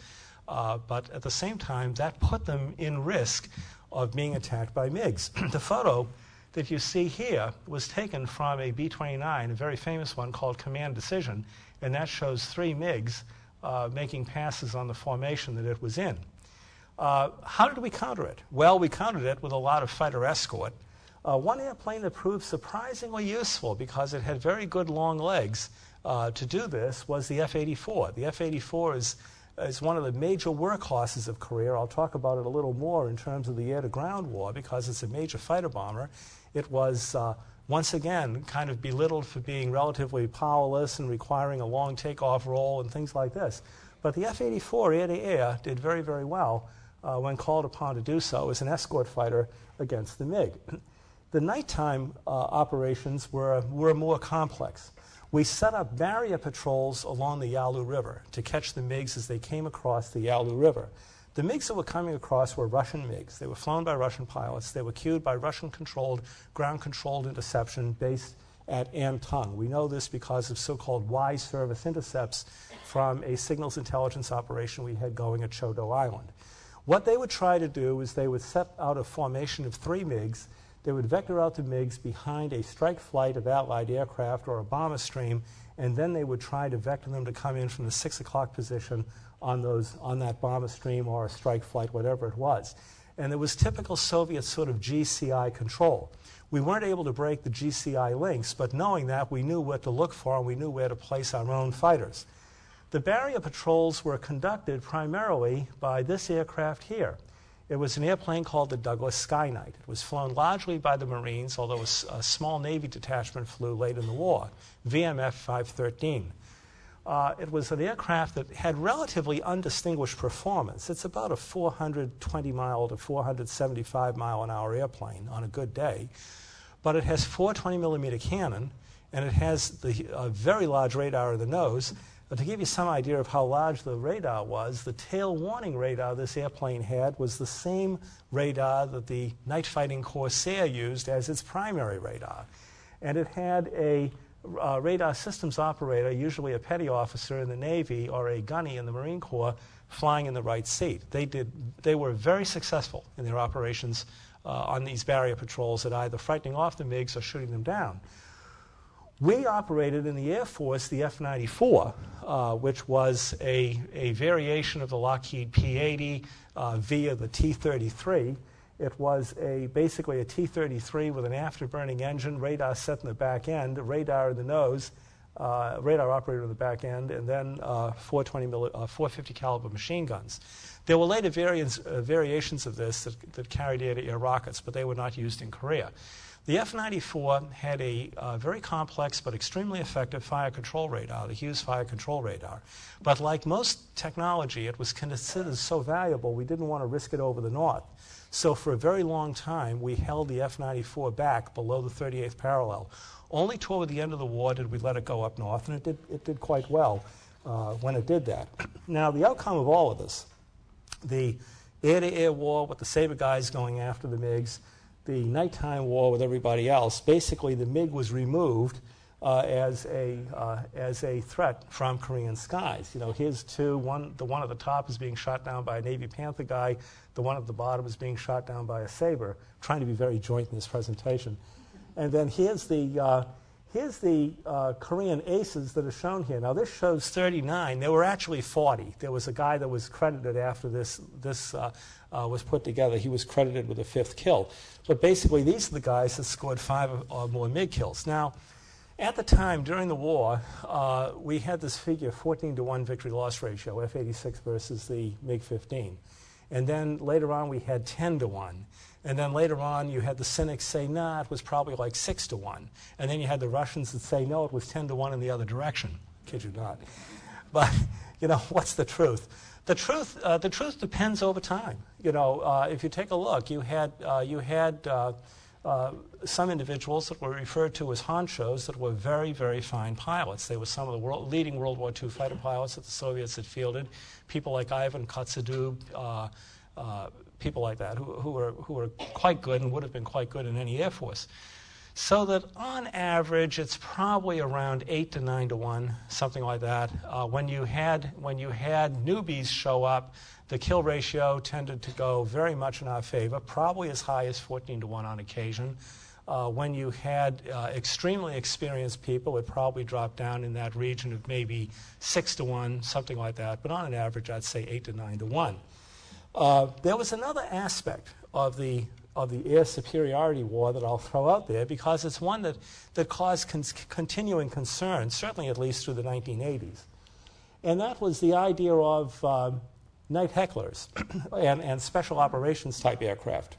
Uh, but at the same time, that put them in risk of being attacked by MiGs. the photo that you see here was taken from a B 29, a very famous one called Command Decision, and that shows three MiGs uh, making passes on the formation that it was in. Uh, how did we counter it? Well, we countered it with a lot of fighter escort. Uh, one airplane that proved surprisingly useful because it had very good long legs uh, to do this was the F 84. The F 84 is is one of the major workhorses of Korea. I'll talk about it a little more in terms of the air to ground war because it's a major fighter bomber. It was uh, once again kind of belittled for being relatively powerless and requiring a long takeoff roll and things like this. But the F 84 air to air did very, very well uh, when called upon to do so as an escort fighter against the MiG. the nighttime uh, operations were, were more complex. We set up barrier patrols along the Yalu River to catch the MiGs as they came across the Yalu River. The MiGs that were coming across were Russian MiGs. They were flown by Russian pilots. They were cued by Russian controlled, ground controlled interception based at Antung. We know this because of so called Y service intercepts from a signals intelligence operation we had going at Chodo Island. What they would try to do is they would set out a formation of three MiGs. They would vector out the MiGs behind a strike flight of Allied aircraft or a bomber stream, and then they would try to vector them to come in from the 6 o'clock position on, those, on that bomber stream or a strike flight, whatever it was. And it was typical Soviet sort of GCI control. We weren't able to break the GCI links, but knowing that, we knew what to look for and we knew where to place our own fighters. The barrier patrols were conducted primarily by this aircraft here. It was an airplane called the Douglas Sky Knight. It was flown largely by the Marines, although a, small Navy detachment flew late in the war, VMF 513. uh, it was an aircraft that had relatively undistinguished performance. It's about a 420 mile to 475 mile an hour airplane on a good day, but it has four 20 millimeter cannon, and it has the uh, very large radar in the nose. But to give you some idea of how large the radar was, the tail warning radar this airplane had was the same radar that the night fighting Corsair used as its primary radar. And it had a uh, radar systems operator, usually a petty officer in the Navy or a gunny in the Marine Corps, flying in the right seat. They, did, they were very successful in their operations uh, on these barrier patrols at either frightening off the MiGs or shooting them down. We operated in the Air Force the F 94, uh, which was a, a variation of the Lockheed P 80 uh, via the T 33. It was a, basically a T 33 with an afterburning engine, radar set in the back end, radar in the nose, uh, radar operator in the back end, and then uh, 420 milli, uh, 450 caliber machine guns. There were later variants, uh, variations of this that, that carried air to air rockets, but they were not used in Korea. The F 94 had a uh, very complex but extremely effective fire control radar, the Hughes Fire Control Radar. But like most technology, it was considered so valuable we didn't want to risk it over the north. So for a very long time, we held the F 94 back below the 38th parallel. Only toward the end of the war did we let it go up north, and it did, it did quite well uh, when it did that. Now, the outcome of all of this, the air to air war with the Sabre guys going after the MiGs, the nighttime war with everybody else, basically the MiG was removed uh, as, a, uh, as a threat from Korean skies. You know, here's two. One, the one at the top is being shot down by a Navy Panther guy. The one at the bottom is being shot down by a Sabre. trying to be very joint in this presentation. And then here's the, uh, here's the uh, Korean aces that are shown here. Now, this shows 39. There were actually 40. There was a guy that was credited after this, this uh, was put together. He was credited with a fifth kill. But basically, these are the guys that scored five or more MiG kills. Now, at the time, during the war, uh, we had this figure 14 to 1 victory loss ratio, F 86 versus the MiG 15. And then later on, we had 10 to 1. And then later on, you had the cynics say, nah, it was probably like 6 to 1. And then you had the Russians that say, no, it was 10 to 1 in the other direction. Kid you not. But, you know, what's the truth? The truth, uh, the truth depends over time. You know, uh, if you take a look, you had, uh, you had uh, uh, some individuals that were referred to as honchos that were very, very fine pilots. They were some of the world, leading World War II fighter pilots that the Soviets had fielded. People like Ivan Kozhedub, uh, uh, people like that, who, who, were, who were quite good and would have been quite good in any Air Force. So that on average, it's probably around eight to nine to one, something like that. Uh, when you had when you had newbies show up, the kill ratio tended to go very much in our favor, probably as high as 14 to 1 on occasion. Uh, when you had uh, extremely experienced people, it probably dropped down in that region of maybe 6 to 1, something like that. But on an average, I'd say 8 to 9 to 1. Uh, there was another aspect of the, of the air superiority war that I'll throw out there because it's one that, that caused con- continuing concern, certainly at least through the 1980s. And that was the idea of um, night hecklers and, and special operations type aircraft.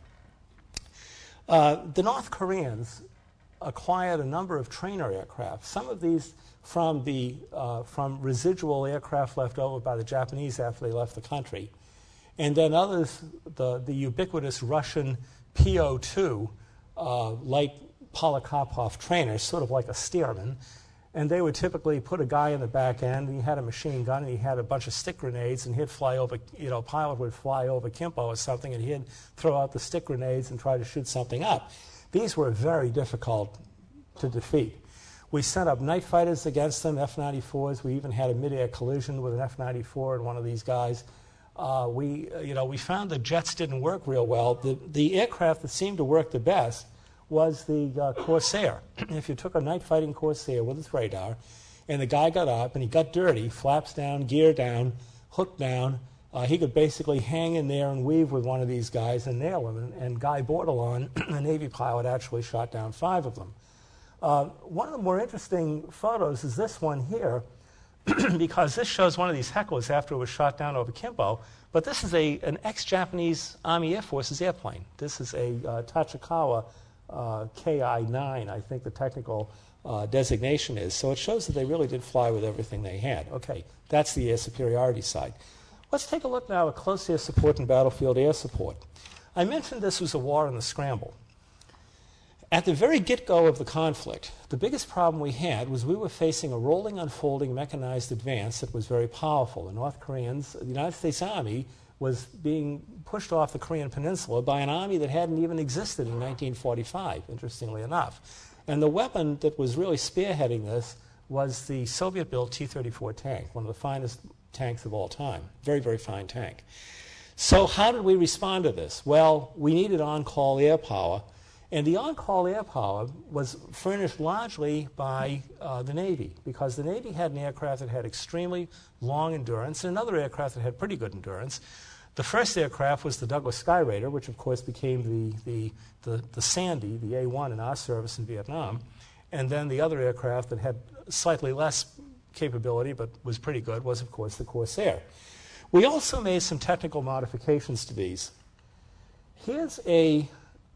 Uh, the North Koreans acquired a number of trainer aircraft, some of these from, the, uh, from residual aircraft left over by the Japanese after they left the country, and then others, the, the ubiquitous Russian PO 2 uh, light Polikarpov trainers, sort of like a Stearman, and they would typically put a guy in the back end, and he had a machine gun, and he had a bunch of stick grenades, and he'd fly over, you know, a pilot would fly over Kimpo or something, and he'd throw out the stick grenades and try to shoot something up. These were very difficult to defeat. We sent up night fighters against them, F 94s. We even had a mid air collision with an F 94 and one of these guys. Uh, we, you know, we found the jets didn't work real well. The, the aircraft that seemed to work the best was the uh, Corsair. if you took a night fighting Corsair with its radar, and the guy got up and he got dirty, flaps down, gear down, hook down, uh, he could basically hang in there and weave with one of these guys and nail him. And, and Guy Bordelon, a Navy pilot, actually shot down five of them. Uh, one of the more interesting photos is this one here, because this shows one of these hecklers after it was shot down over Kimpo. But this is a, an ex Japanese Army Air Forces airplane. This is a uh, Tachikawa uh, KI 9, I think the technical uh, designation is. So it shows that they really did fly with everything they had. Okay, that's the air superiority side. Let's take a look now at close air support and battlefield air support. I mentioned this was a war in the scramble. At the very get go of the conflict, the biggest problem we had was we were facing a rolling, unfolding mechanized advance that was very powerful. The North Koreans, the United States Army, was being pushed off the Korean Peninsula by an army that hadn't even existed in 1945, interestingly enough. And the weapon that was really spearheading this was the Soviet built T 34 tank, one of the finest tanks of all time. Very, very fine tank. So, how did we respond to this? Well, we needed on call air power and the on call air power was furnished largely by uh, the Navy because the Navy had an aircraft that had extremely long endurance and another aircraft that had pretty good endurance. The first aircraft was the Douglas Skyraider, which of course became the, the, the, the Sandy, the A 1 in our service in Vietnam. And then the other aircraft that had slightly less capability but was pretty good was, of course, the Corsair. We also made some technical modifications to these. Here's a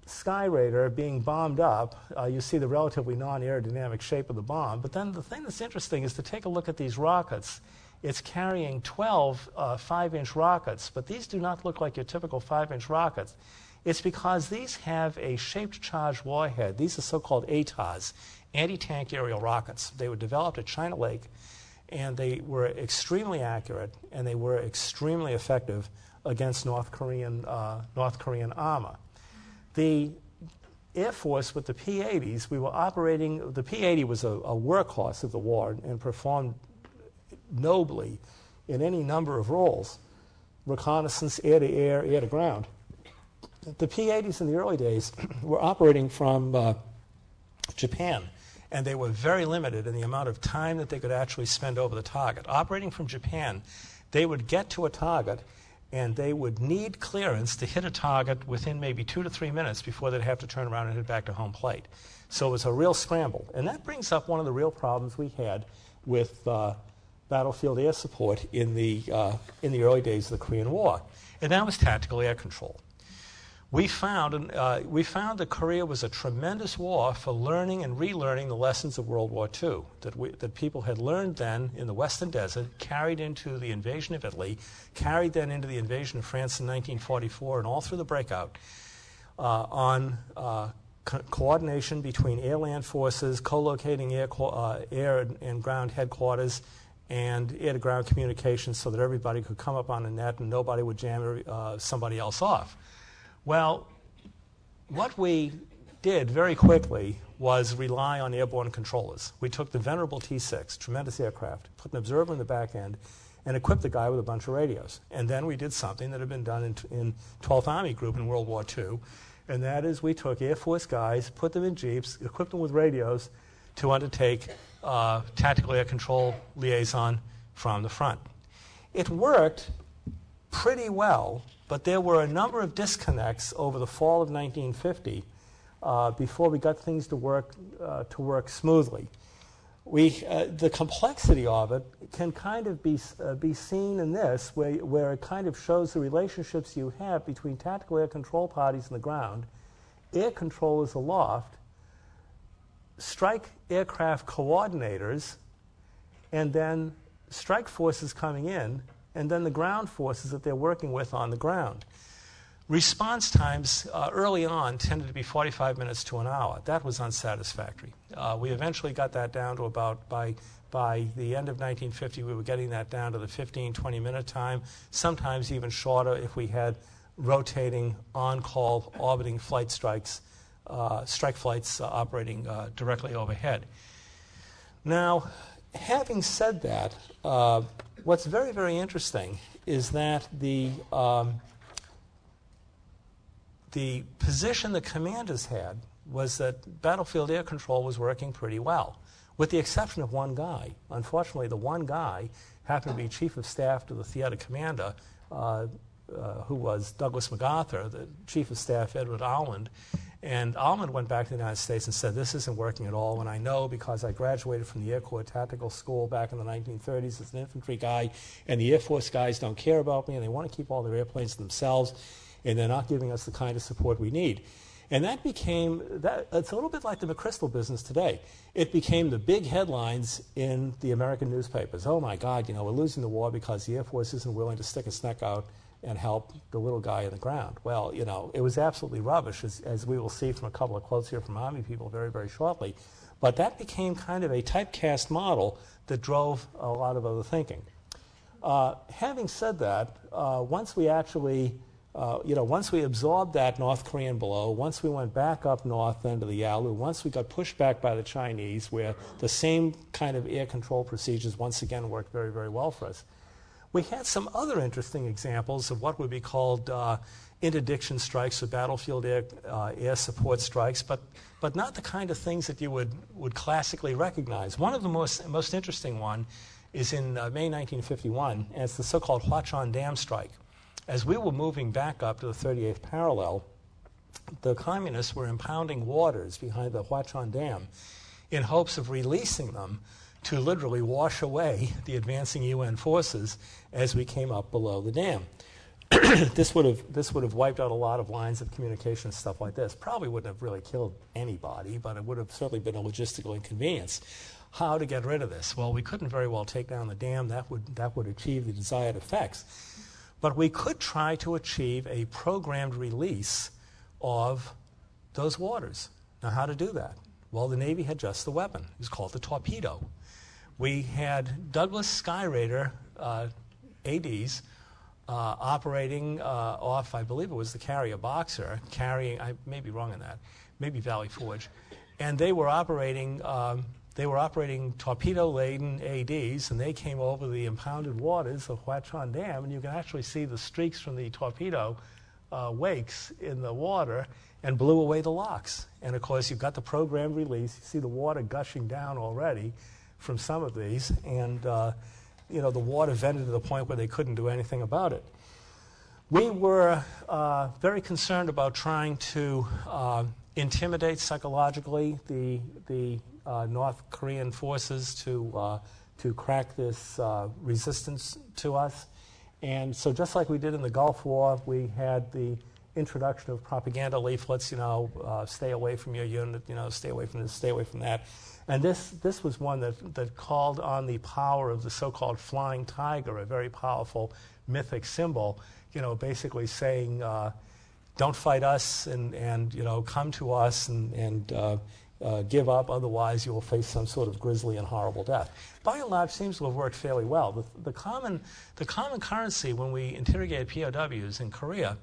Skyraider being bombed up, uh, you see the relatively non aerodynamic shape of the bomb. But then the thing that's interesting is to take a look at these rockets. It's carrying 12 uh, 5 inch rockets, but these do not look like your typical 5 inch rockets. It's because these have a shaped charge warhead. These are so called ATARs, anti tank aerial rockets. They were developed at China Lake, and they were extremely accurate and they were extremely effective against North Korean, uh, North Korean armor. The Air Force with the P 80s, we were operating, the P 80 was a, a workhorse of the war and performed nobly in any number of roles reconnaissance, air to air, air to ground. The P 80s in the early days were operating from uh, Japan, and they were very limited in the amount of time that they could actually spend over the target. Operating from Japan, they would get to a target and they would need clearance to hit a target within maybe two to three minutes before they'd have to turn around and head back to home plate. So it was a real scramble. And that brings up one of the real problems we had with uh, battlefield air support in the, uh, in the early days of the Korean War, and that was tactical air control we found, uh, we found that Korea was a tremendous war for learning and relearning the lessons of World War II that, we, that people had learned then in the Western Desert, carried into the invasion of Italy, carried then into the invasion of France in 1944, and all through the breakout uh, on uh, co- coordination between air land forces, co locating air, co- uh, air and ground headquarters, and air to ground communications so that everybody could come up on a net and nobody would jam uh, somebody else off. Well, what we did very quickly was rely on airborne controllers. We took the venerable T 6, tremendous aircraft, put an observer in the back end, and equipped the guy with a bunch of radios. And then we did something that had been done in, in 12th Army Group in World War II, and that is we took Air Force guys, put them in jeeps, equipped them with radios to undertake uh, tactical air control liaison from the front. It worked pretty well but there were a number of disconnects over the fall of 1950 uh, before we got things to work, uh, to work smoothly. We, uh, the complexity of it can kind of be, uh, be seen in this, where, where it kind of shows the relationships you have between tactical air control parties on the ground, air controllers aloft, strike aircraft coordinators, and then strike forces coming in and then the ground forces that they're working with on the ground. Response times uh, early on tended to be 45 minutes to an hour. That was unsatisfactory. Uh, we eventually got that down to about, by, by the end of 1950, we were getting that down to the 15, 20 minute time, sometimes even shorter if we had rotating, on call, orbiting flight strikes, uh, strike flights uh, operating uh, directly overhead. Now, having said that, uh, what's very, very interesting is that the, um, the position the commanders had was that battlefield air control was working pretty well, with the exception of one guy. Unfortunately, the one guy happened to be chief of staff to the theater commander, uh, uh, who was Douglas MacArthur, the chief of staff Edward Almond, and Almond went back to the United States and said, This isn't working at all. And I know because I graduated from the Air Corps Tactical School back in the 1930s as an infantry guy, and the Air Force guys don't care about me, and they want to keep all their airplanes to themselves, and they're not giving us the kind of support we need. And that became, that, it's a little bit like the McChrystal business today. It became the big headlines in the American newspapers. Oh my God, you know, we're losing the war because the Air Force isn't willing to stick its neck out and help the little guy in the ground. Well, you know, it was absolutely rubbish, as, as we will see from a couple of quotes here from Army people very, very shortly. But that became kind of a typecast model that drove a lot of other thinking. Uh, having said that, uh, once we actually uh, you know, once we absorbed that North Korean blow, once we went back up north into the Yalu, once we got pushed back by the Chinese, where the same kind of air control procedures once again worked very, very well for us, we had some other interesting examples of what would be called uh, interdiction strikes or battlefield air, uh, air support strikes, but, but not the kind of things that you would, would classically recognize. One of the most, most interesting one is in uh, May 1951, and it's the so-called Huachon Dam strike. As we were moving back up to the 38th parallel, the communists were impounding waters behind the Huachon Dam in hopes of releasing them to literally wash away the advancing UN forces as we came up below the dam. this would have this would have wiped out a lot of lines of communication stuff like this. Probably wouldn't have really killed anybody, but it would have certainly been a logistical inconvenience. How to get rid of this? Well, we couldn't very well take down the dam. That would that would achieve the desired effects. But we could try to achieve a programmed release of those waters. Now, how to do that? Well, the Navy had just the weapon. It was called the torpedo. We had Douglas Skyraider uh, ADs uh, operating uh, off, I believe it was the carrier Boxer, carrying, I may be wrong on that, maybe Valley Forge. And they were operating um, they were operating torpedo-laden ADs, and they came over the impounded waters of Hwacheon Dam, and you can actually see the streaks from the torpedo uh, wakes in the water and blew away the locks. And of course, you've got the program release. You see the water gushing down already from some of these, and uh, you know the water vented to the point where they couldn't do anything about it. We were uh, very concerned about trying to uh, intimidate psychologically the the uh, North Korean forces to, uh, to crack this uh, resistance to us. And so, just like we did in the Gulf War, we had the introduction of propaganda leaflets, you know, stay away from your unit, you know, stay away from this, stay away from that. And this, this was one that, that called on the power of the so called flying tiger, a very powerful mythic symbol, you know, basically saying, uh, don't fight us and, and, you know, come to us and, and uh, uh, give up, otherwise you will face some sort of grisly and horrible death. By and large, seems to have worked fairly well. The, the common, the common currency when we interrogated POWs in Korea,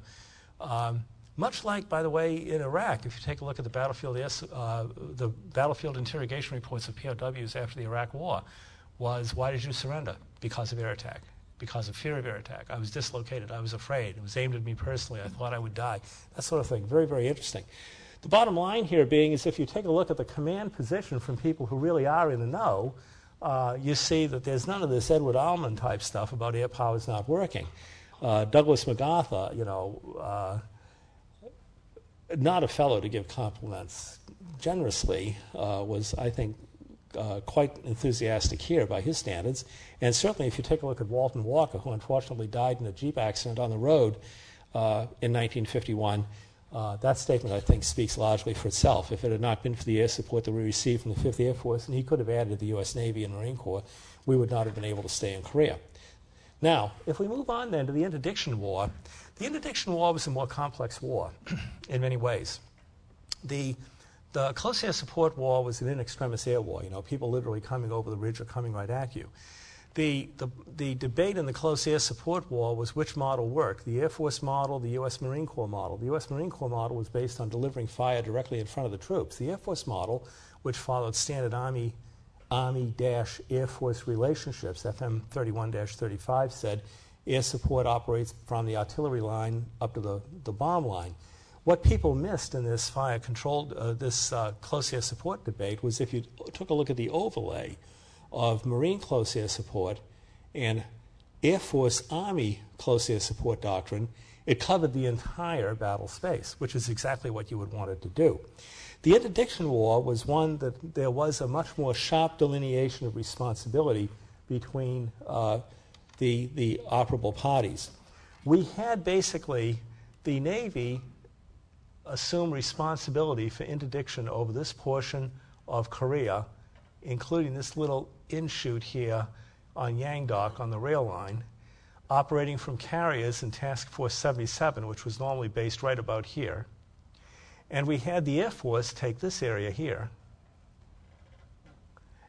um, much like, by the way, in Iraq, if you take a look at the battlefield, uh, the battlefield interrogation reports of POWs after the Iraq War, was why did you surrender? Because of air attack because of fear of air attack. I was dislocated. I was afraid. It was aimed at me personally. I thought I would die. That sort of thing. Very, very interesting. The bottom line here being is if you take a look at the command position from people who really are in the know, uh, you see that there's none of this Edward Almond type stuff about air power is not working. Uh, Douglas MacArthur, you know, uh, not a fellow to give compliments generously, uh, was, I think, uh, quite enthusiastic here by his standards. And certainly, if you take a look at Walton Walker, who unfortunately died in a Jeep accident on the road uh, in 1951, uh, that statement, I think, speaks largely for itself. If it had not been for the air support that we received from the 5th Air Force, and he could have added the U.S. Navy and Marine Corps, we would not have been able to stay in Korea. Now, if we move on then to the interdiction war, the interdiction war was a more complex war in many ways. The, the close air support war was an in extremis air war, you know, people literally coming over the ridge or coming right at you. The, the, the, debate in the close air support war was which model worked the Air Force model, the U.S. Marine Corps model. The U.S. Marine Corps model was based on delivering fire directly in front of the troops. The Air Force model, which followed standard Army Army Air Force relationships, FM 31 35 said air support operates from the artillery line up to the, the bomb line. What people missed in this fire controlled, uh, this uh, close air support debate was if you took a look at the overlay of Marine close air support and Air Force Army close air support doctrine, it covered the entire battle space, which is exactly what you would want it to do. The interdiction war was one that there was a much more sharp delineation of responsibility between uh, the, the operable parties. We had basically the Navy assume responsibility for interdiction over this portion of Korea, including this little inshoot here on Yangdok on the rail line, operating from carriers in Task Force 77, which was normally based right about here. And we had the Air Force take this area here.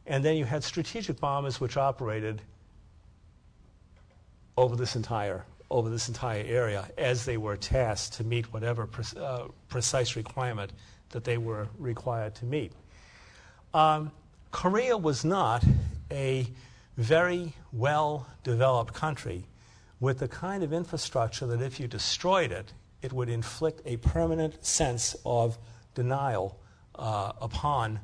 And then you had strategic bombers which operated over this entire over this entire area as they were tasked to meet whatever pre- uh, precise requirement that they were required to meet. Um, Korea was not a very well developed country with the kind of infrastructure that if you destroyed it, it would inflict a permanent sense of denial uh, upon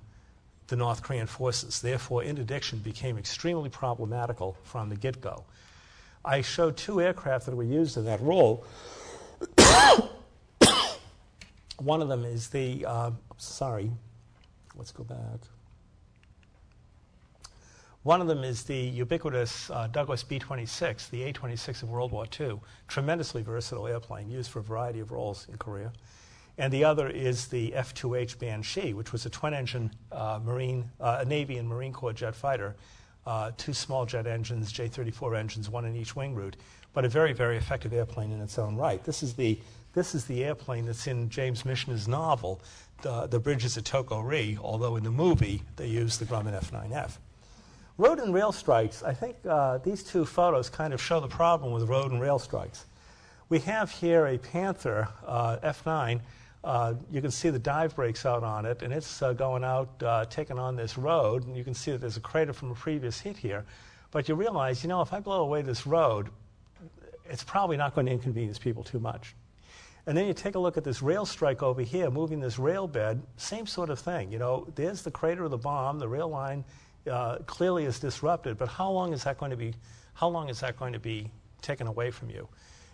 the North Korean forces. Therefore, interdiction became extremely problematical from the get go. I showed two aircraft that were used in that role. One of them is the, uh, sorry, let's go back. One of them is the ubiquitous uh, Douglas B 26, the A 26 of World War II, tremendously versatile airplane used for a variety of roles in Korea. And the other is the F 2H Banshee, which was a twin engine uh, Marine, uh, Navy and Marine Corps jet fighter uh, two small jet engines, J 34 engines, one in each wing root, but a very, very effective airplane in its own right. This is the, this is the airplane that's in James Michener's novel, The, the Bridges at Toko-ri, although in the movie they use the Grumman F 9F. Road and rail strikes, I think uh, these two photos kind of show the problem with road and rail strikes. We have here a Panther uh, F 9 uh, you can see the dive brakes out on it, and it's uh, going out, uh, taking on this road, and you can see that there's a crater from a previous hit here. But you realize, you know, if I blow away this road, it's probably not going to inconvenience people too much. And then you take a look at this rail strike over here, moving this rail bed, same sort of thing. You know, there's the crater of the bomb, the rail line uh, clearly is disrupted, but how long is that going to be? How long is that going to be taken away from you?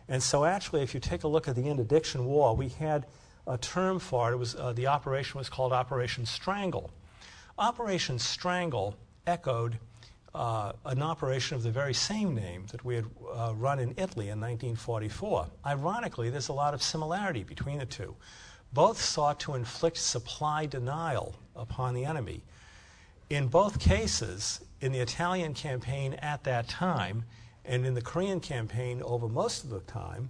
And so, actually, if you take a look at the interdiction war, we had a term for it. it was, uh, the operation was called Operation Strangle. Operation Strangle echoed uh, an operation of the very same name that we had uh, run in Italy in 1944. Ironically, there's a lot of similarity between the two. Both sought to inflict supply denial upon the enemy. In both cases, in the Italian campaign at that time, and in the Korean campaign over most of the time,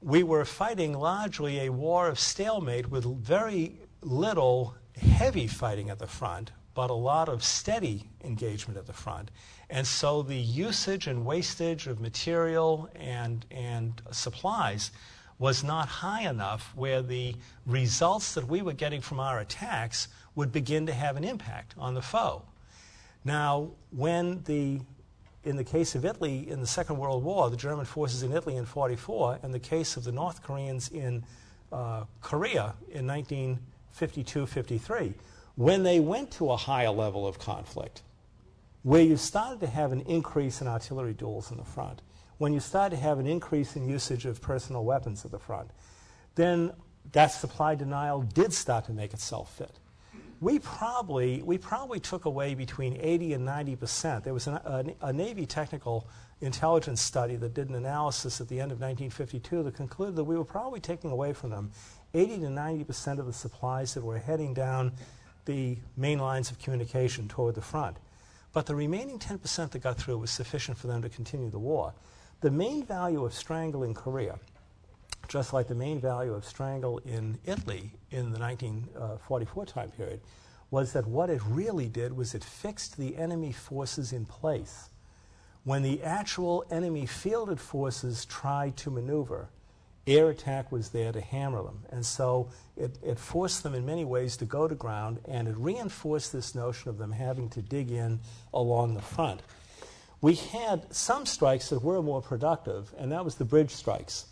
we were fighting largely a war of stalemate with very little heavy fighting at the front, but a lot of steady engagement at the front. And so the usage and wastage of material and, and supplies was not high enough where the results that we were getting from our attacks would begin to have an impact on the foe. Now, when the in the case of Italy in the Second World War, the German forces in Italy in 44, and the case of the North Koreans in uh, Korea in 1952 53, when they went to a higher level of conflict, where you started to have an increase in artillery duels in the front, when you started to have an increase in usage of personal weapons at the front, then that supply denial did start to make itself fit we probably, we probably took away between 80 and 90 percent. There was an, a, a, Navy technical intelligence study that did an analysis at the end of 1952 that concluded that we were probably taking away from them 80 to 90 percent of the supplies that were heading down the main lines of communication toward the front. But the remaining 10 percent that got through was sufficient for them to continue the war. The main value of strangling Korea just like the main value of strangle in Italy in the 1944 time period, was that what it really did was it fixed the enemy forces in place. When the actual enemy fielded forces tried to maneuver, air attack was there to hammer them. And so it, it forced them in many ways to go to ground, and it reinforced this notion of them having to dig in along the front. We had some strikes that were more productive, and that was the bridge strikes.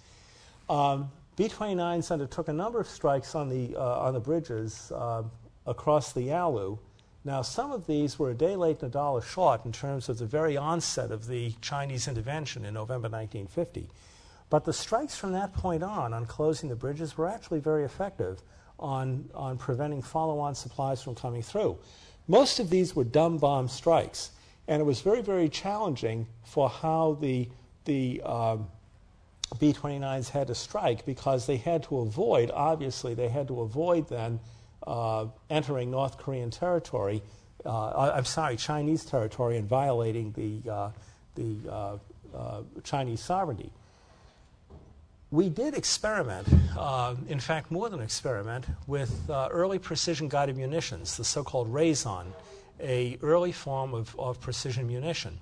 Um, B-29s undertook a number of strikes on the, uh, on the bridges uh, across the Yalu. Now, some of these were a day late and a dollar short in terms of the very onset of the Chinese intervention in November 1950. But the strikes from that point on, on closing the bridges, were actually very effective on, on preventing follow on supplies from coming through. Most of these were dumb bomb strikes, and it was very, very challenging for how the, the um, B 29s had to strike because they had to avoid, obviously, they had to avoid then uh, entering North Korean territory, uh, I'm sorry, Chinese territory and violating the, uh, the uh, uh, Chinese sovereignty. We did experiment, uh, in fact, more than experiment, with early precision guided munitions, the so called Razon, a early form of, of precision munition.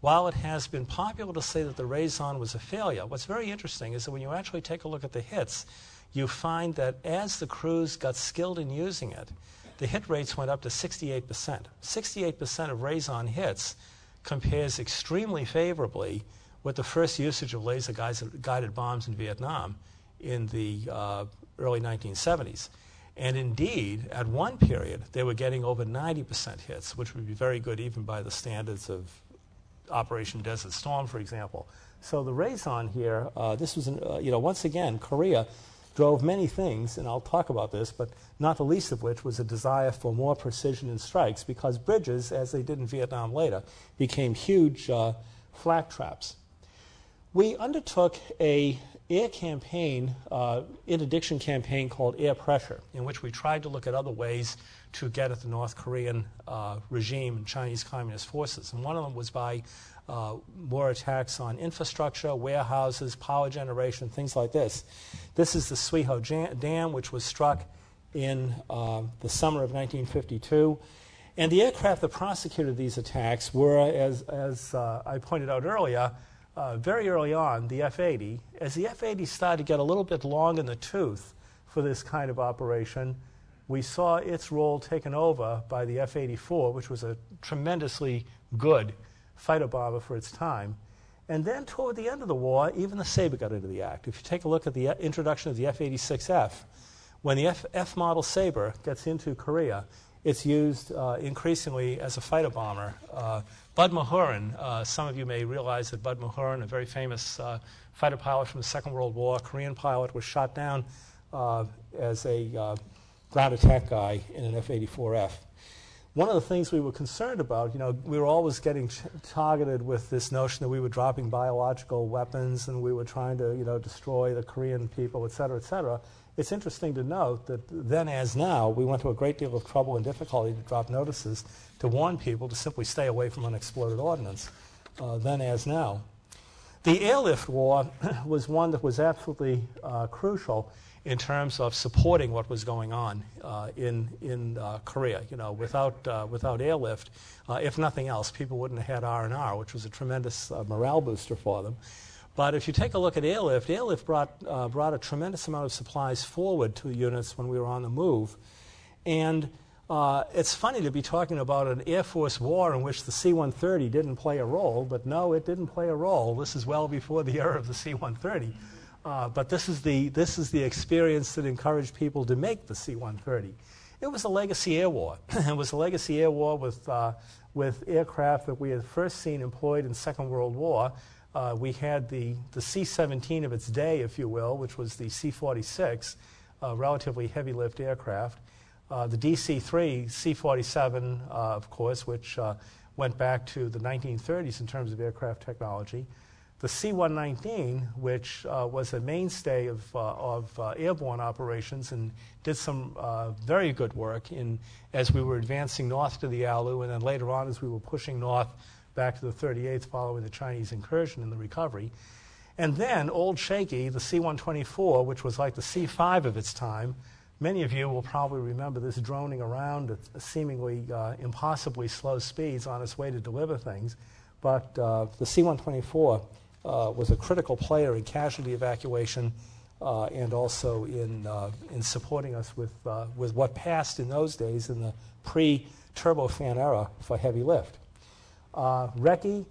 While it has been popular to say that the Razon was a failure, what's very interesting is that when you actually take a look at the hits, you find that as the crews got skilled in using it, the hit rates went up to 68%. 68% of Razon hits compares extremely favorably with the first usage of laser guided bombs in Vietnam in the uh, early 1970s. And indeed, at one period, they were getting over 90% hits, which would be very good even by the standards of Operation Desert Storm, for example. So the Razon here, uh, this was, an, uh, you know, once again, Korea drove many things, and I'll talk about this, but not the least of which was a desire for more precision in strikes because bridges, as they did in Vietnam later, became huge uh, flak traps. We undertook a air campaign, uh, interdiction campaign called Air Pressure, in which we tried to look at other ways to get at the North Korean uh, regime and Chinese Communist forces. And one of them was by uh, more attacks on infrastructure, warehouses, power generation, things like this. This is the Suiho Dam, which was struck in uh, the summer of 1952. And the aircraft that prosecuted these attacks were, as, as uh, I pointed out earlier, uh, very early on, the F 80. As the F 80 started to get a little bit long in the tooth for this kind of operation, we saw its role taken over by the F 84, which was a tremendously good fighter bomber for its time. And then toward the end of the war, even the Sabre got into the act. If you take a look at the introduction of the F 86F, when the F, F model Sabre gets into Korea, it's used uh, increasingly as a fighter bomber. Uh, Bud Mahurin, uh, some of you may realize that Bud Mahurin, a very famous uh, fighter pilot from the Second World War, Korean pilot, was shot down uh, as a uh, ground attack guy in an F 84F. One of the things we were concerned about, you know, we were always getting ch- targeted with this notion that we were dropping biological weapons and we were trying to, you know, destroy the Korean people, et cetera, et cetera. It's interesting to note that then, as now, we went to a great deal of trouble and difficulty to drop notices to warn people to simply stay away from unexploded ordnance, uh, then as now. The airlift war was one that was absolutely uh, crucial in terms of supporting what was going on uh, in, in uh, Korea. You know, without, uh, without airlift, uh, if nothing else, people wouldn't have had R&R, which was a tremendous uh, morale booster for them. But if you take a look at airlift, airlift brought, uh, brought a tremendous amount of supplies forward to units when we were on the move. And it's funny to be talking about an Air Force war in which the C 130 didn't play a role, but no, it didn't play a role. This is well before the era of the C 130. Uh, but this is, the, this is the experience that encouraged people to make the C 130. It was a legacy air war. it was a legacy air war with, uh, with aircraft that we had first seen employed in Second World War. Uh, we had the, the C 17 of its day, if you will, which was the C 46, a relatively heavy lift aircraft. Uh, the DC 3, C 47, uh, of course, which uh, went back to the 1930s in terms of aircraft technology the C-119, which uh, was a mainstay of, uh, of uh, airborne operations and did some uh, very good work in, as we were advancing north to the Yalu, and then later on as we were pushing north back to the 38th following the Chinese incursion and the recovery. And then Old Shaky, the C-124, which was like the C-5 of its time. Many of you will probably remember this droning around at seemingly uh, impossibly slow speeds on its way to deliver things. But uh, the C-124 uh, was a critical player in casualty evacuation uh, and also in, uh, in supporting us with, uh, with what passed in those days in the pre turbofan era for heavy lift. Uh, Recce,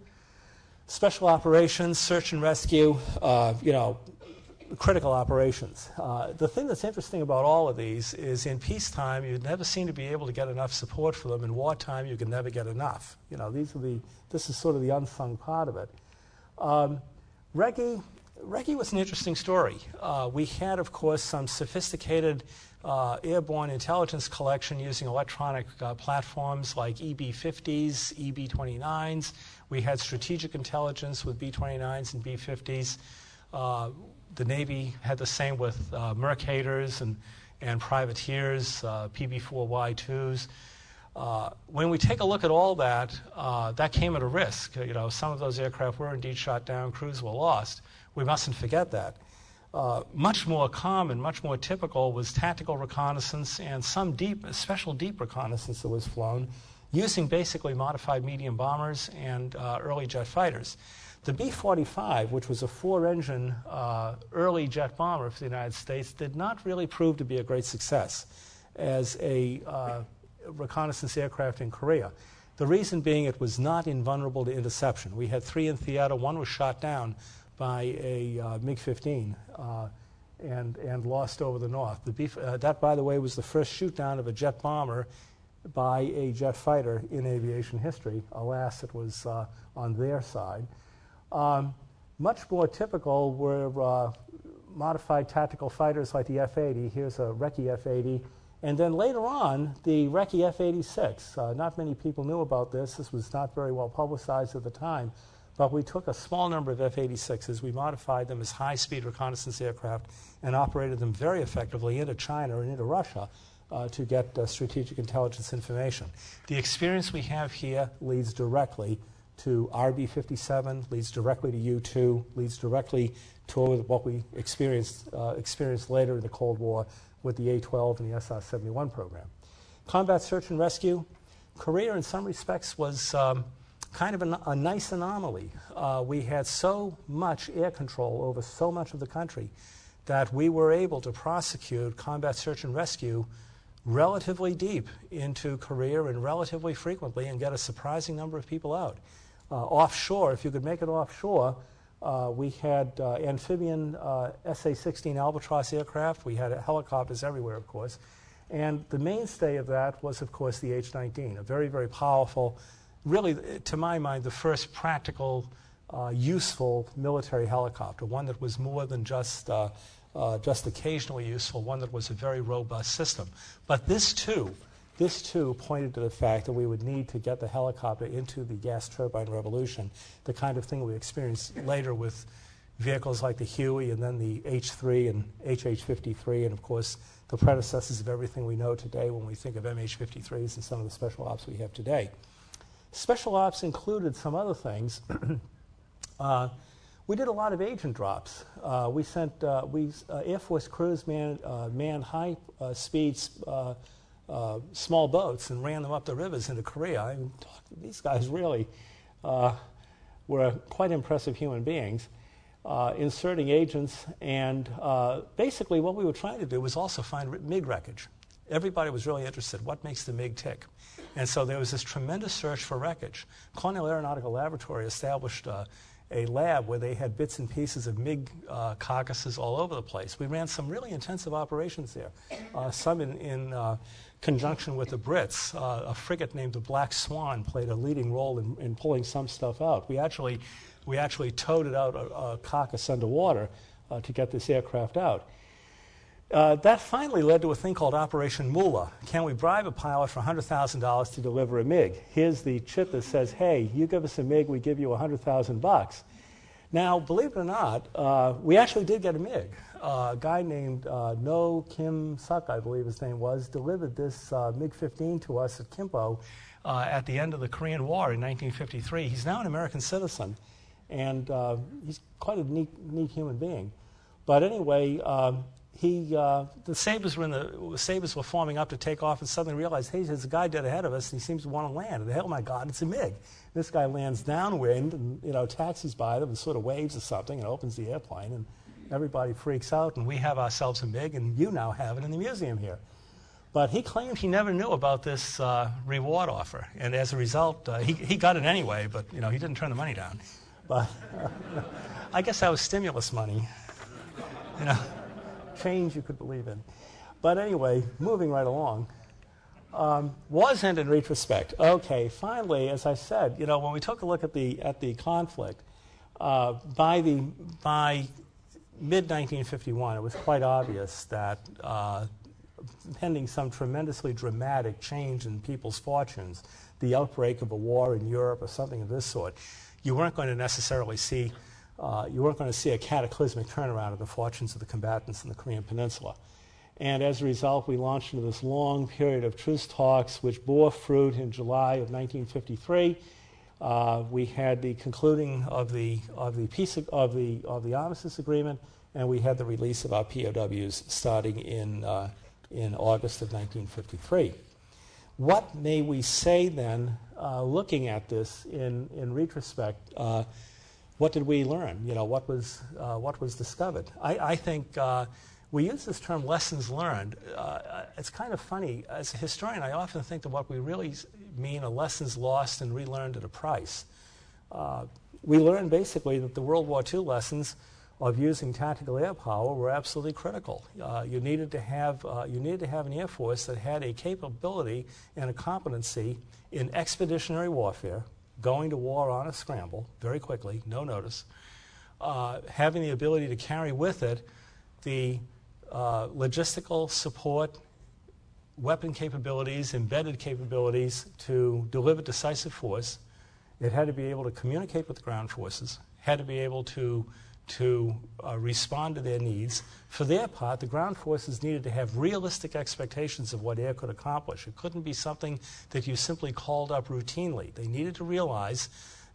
special operations, search and rescue, uh, you know, critical operations. Uh, the thing that's interesting about all of these is in peacetime, you never seem to be able to get enough support for them. In wartime, you can never get enough. You know, these are the, this is sort of the unsung part of it. Um, Recce, Recce was an interesting story. Uh, we had, of course, some sophisticated uh, airborne intelligence collection using electronic uh, platforms like EB 50s, EB 29s. We had strategic intelligence with B 29s and B 50s. Uh, the Navy had the same with uh, Mercators and, and privateers, uh, PB-4Y2s. Uh, when we take a look at all that, uh, that came at a risk. You know, some of those aircraft were indeed shot down, crews were lost. We mustn't forget that. Uh, much more common, much more typical was tactical reconnaissance and some deep, special deep reconnaissance that was flown using basically modified medium bombers and uh, early jet fighters. The B 45, which was a four engine uh, early jet bomber for the United States, did not really prove to be a great success as a uh, reconnaissance aircraft in Korea. The reason being it was not invulnerable to interception. We had three in theater, one was shot down by a uh, MiG 15 uh, and, and lost over the north. The uh, that, by the way, was the first shoot down of a jet bomber by a jet fighter in aviation history. Alas, it was uh, on their side. Um, much more typical were modified tactical fighters like the F 80. Here's a Recce F 80. And then later on, the Recce F 86. Uh, not many people knew about this. This was not very well publicized at the time. But we took a small number of F 86s, we modified them as high speed reconnaissance aircraft, and operated them very effectively into China and into Russia. Uh, to get uh, strategic intelligence information. The experience we have here leads directly to RB 57, leads directly to U 2, leads directly to what we experienced, uh, experienced later in the Cold War with the A 12 and the SR 71 program. Combat search and rescue. Korea, in some respects, was um, kind of an, a nice anomaly. Uh, we had so much air control over so much of the country that we were able to prosecute combat search and rescue relatively deep into Korea and relatively frequently and get a surprising number of people out. Uh, offshore, if you could make it offshore, uh, we had uh, amphibian SA 16 Albatross aircraft. We had helicopters everywhere, of course. And the mainstay of that was, of course, the H 19, a very, very powerful, really, to my mind, the first practical, uh, useful military helicopter, one that was more than just, uh, uh, just occasionally useful, one that was a very robust system. But this, too, this too pointed to the fact that we would need to get the helicopter into the gas turbine revolution, the kind of thing we experienced later with vehicles like the Huey and then the H3 and HH53, and of course the predecessors of everything we know today when we think of MH53s and some of the special ops we have today. Special ops included some other things. uh, we did a lot of agent drops. Uh, we sent uh, we uh, Air Force crews uh, manned high uh, speeds uh, small boats and ran them up the rivers into Korea. I mean, these guys really were quite impressive human beings, uh, inserting agents. And uh, basically, what we were trying to do was also find MiG wreckage. Everybody was really interested. What makes the MiG tick? And so there was this tremendous search for wreckage. Cornell Aeronautical Laboratory established uh, a lab where they had bits and pieces of MiG uh, carcasses all over the place. We ran some really intensive operations there, uh, some in, in uh, conjunction with the Brits. Uh, a frigate named the Black Swan played a leading role in, in pulling some stuff out. We actually, we actually towed it out a, a carcass underwater to get this aircraft out. Uh, that finally led to a thing called Operation Moolah. Can we bribe a pilot for $100,000 to deliver a MiG? Here's the chit that says, hey, you give us a MiG, we give you 100000 bucks. Now, believe it or not, uh, we actually did get a MiG. Uh, a guy named uh, No Kum Sok, I believe his name was, delivered this uh, MiG 15 to us at Kimpo uh, at the end of the Korean War in 1953. He's now an American citizen, and he's quite a neat, neat human being. But anyway, um, he, uh, the sabers were in the, the sabers were forming up to take off, and suddenly realized, hey, there's a guy dead ahead of us, and he seems to want to land. And hell, my God, it's a MiG. This guy lands downwind, and you know, taxis by them, and sort of waves or something, and opens the airplane, and everybody freaks out, and we have ourselves a MiG, and you now have it in the museum here. But he claimed he never knew about this uh, reward offer, and as a result, uh, he, he got it anyway. But you know, he didn't turn the money down. But I guess that was stimulus money. You know change you could believe in. But anyway, moving right along. Um, wasn't in retrospect. Okay, finally, as I said, you know, when we took a look at the at the conflict, uh, by the by mid 1951, it was quite obvious that uh, pending some tremendously dramatic change in people's fortunes, the outbreak of a war in Europe or something of this sort, you weren't going to necessarily see uh, you weren't going to see a cataclysmic turnaround of the fortunes of the combatants in the Korean Peninsula. And as a result, we launched into this long period of truce talks, which bore fruit in July of 1953. Uh, we had the concluding of the, of the peace of the, of the armistice agreement, and we had the release of our POWs starting in, uh, in August of 1953. What may we say then, uh, looking at this in, in retrospect? What did we learn? You know, what was, uh, what was discovered? I, I think uh, we use this term lessons learned. Uh, it's kind of funny. As a historian, I often think that what we really mean are lessons lost and relearned at a price. Uh, we learned basically that the World War II lessons of using tactical air power were absolutely critical. Uh, you needed to have uh, you needed to have an air force that had a capability and a competency in expeditionary warfare, going to war on a scramble very quickly, no notice, uh, having the ability to carry with it the uh, logistical support, weapon capabilities, embedded capabilities to deliver decisive force. It had to be able to communicate with the ground forces, had to be able to to uh, respond to their needs. For their part, the ground forces needed to have realistic expectations of what air could accomplish. It couldn't be something that you simply called up routinely. They needed to realize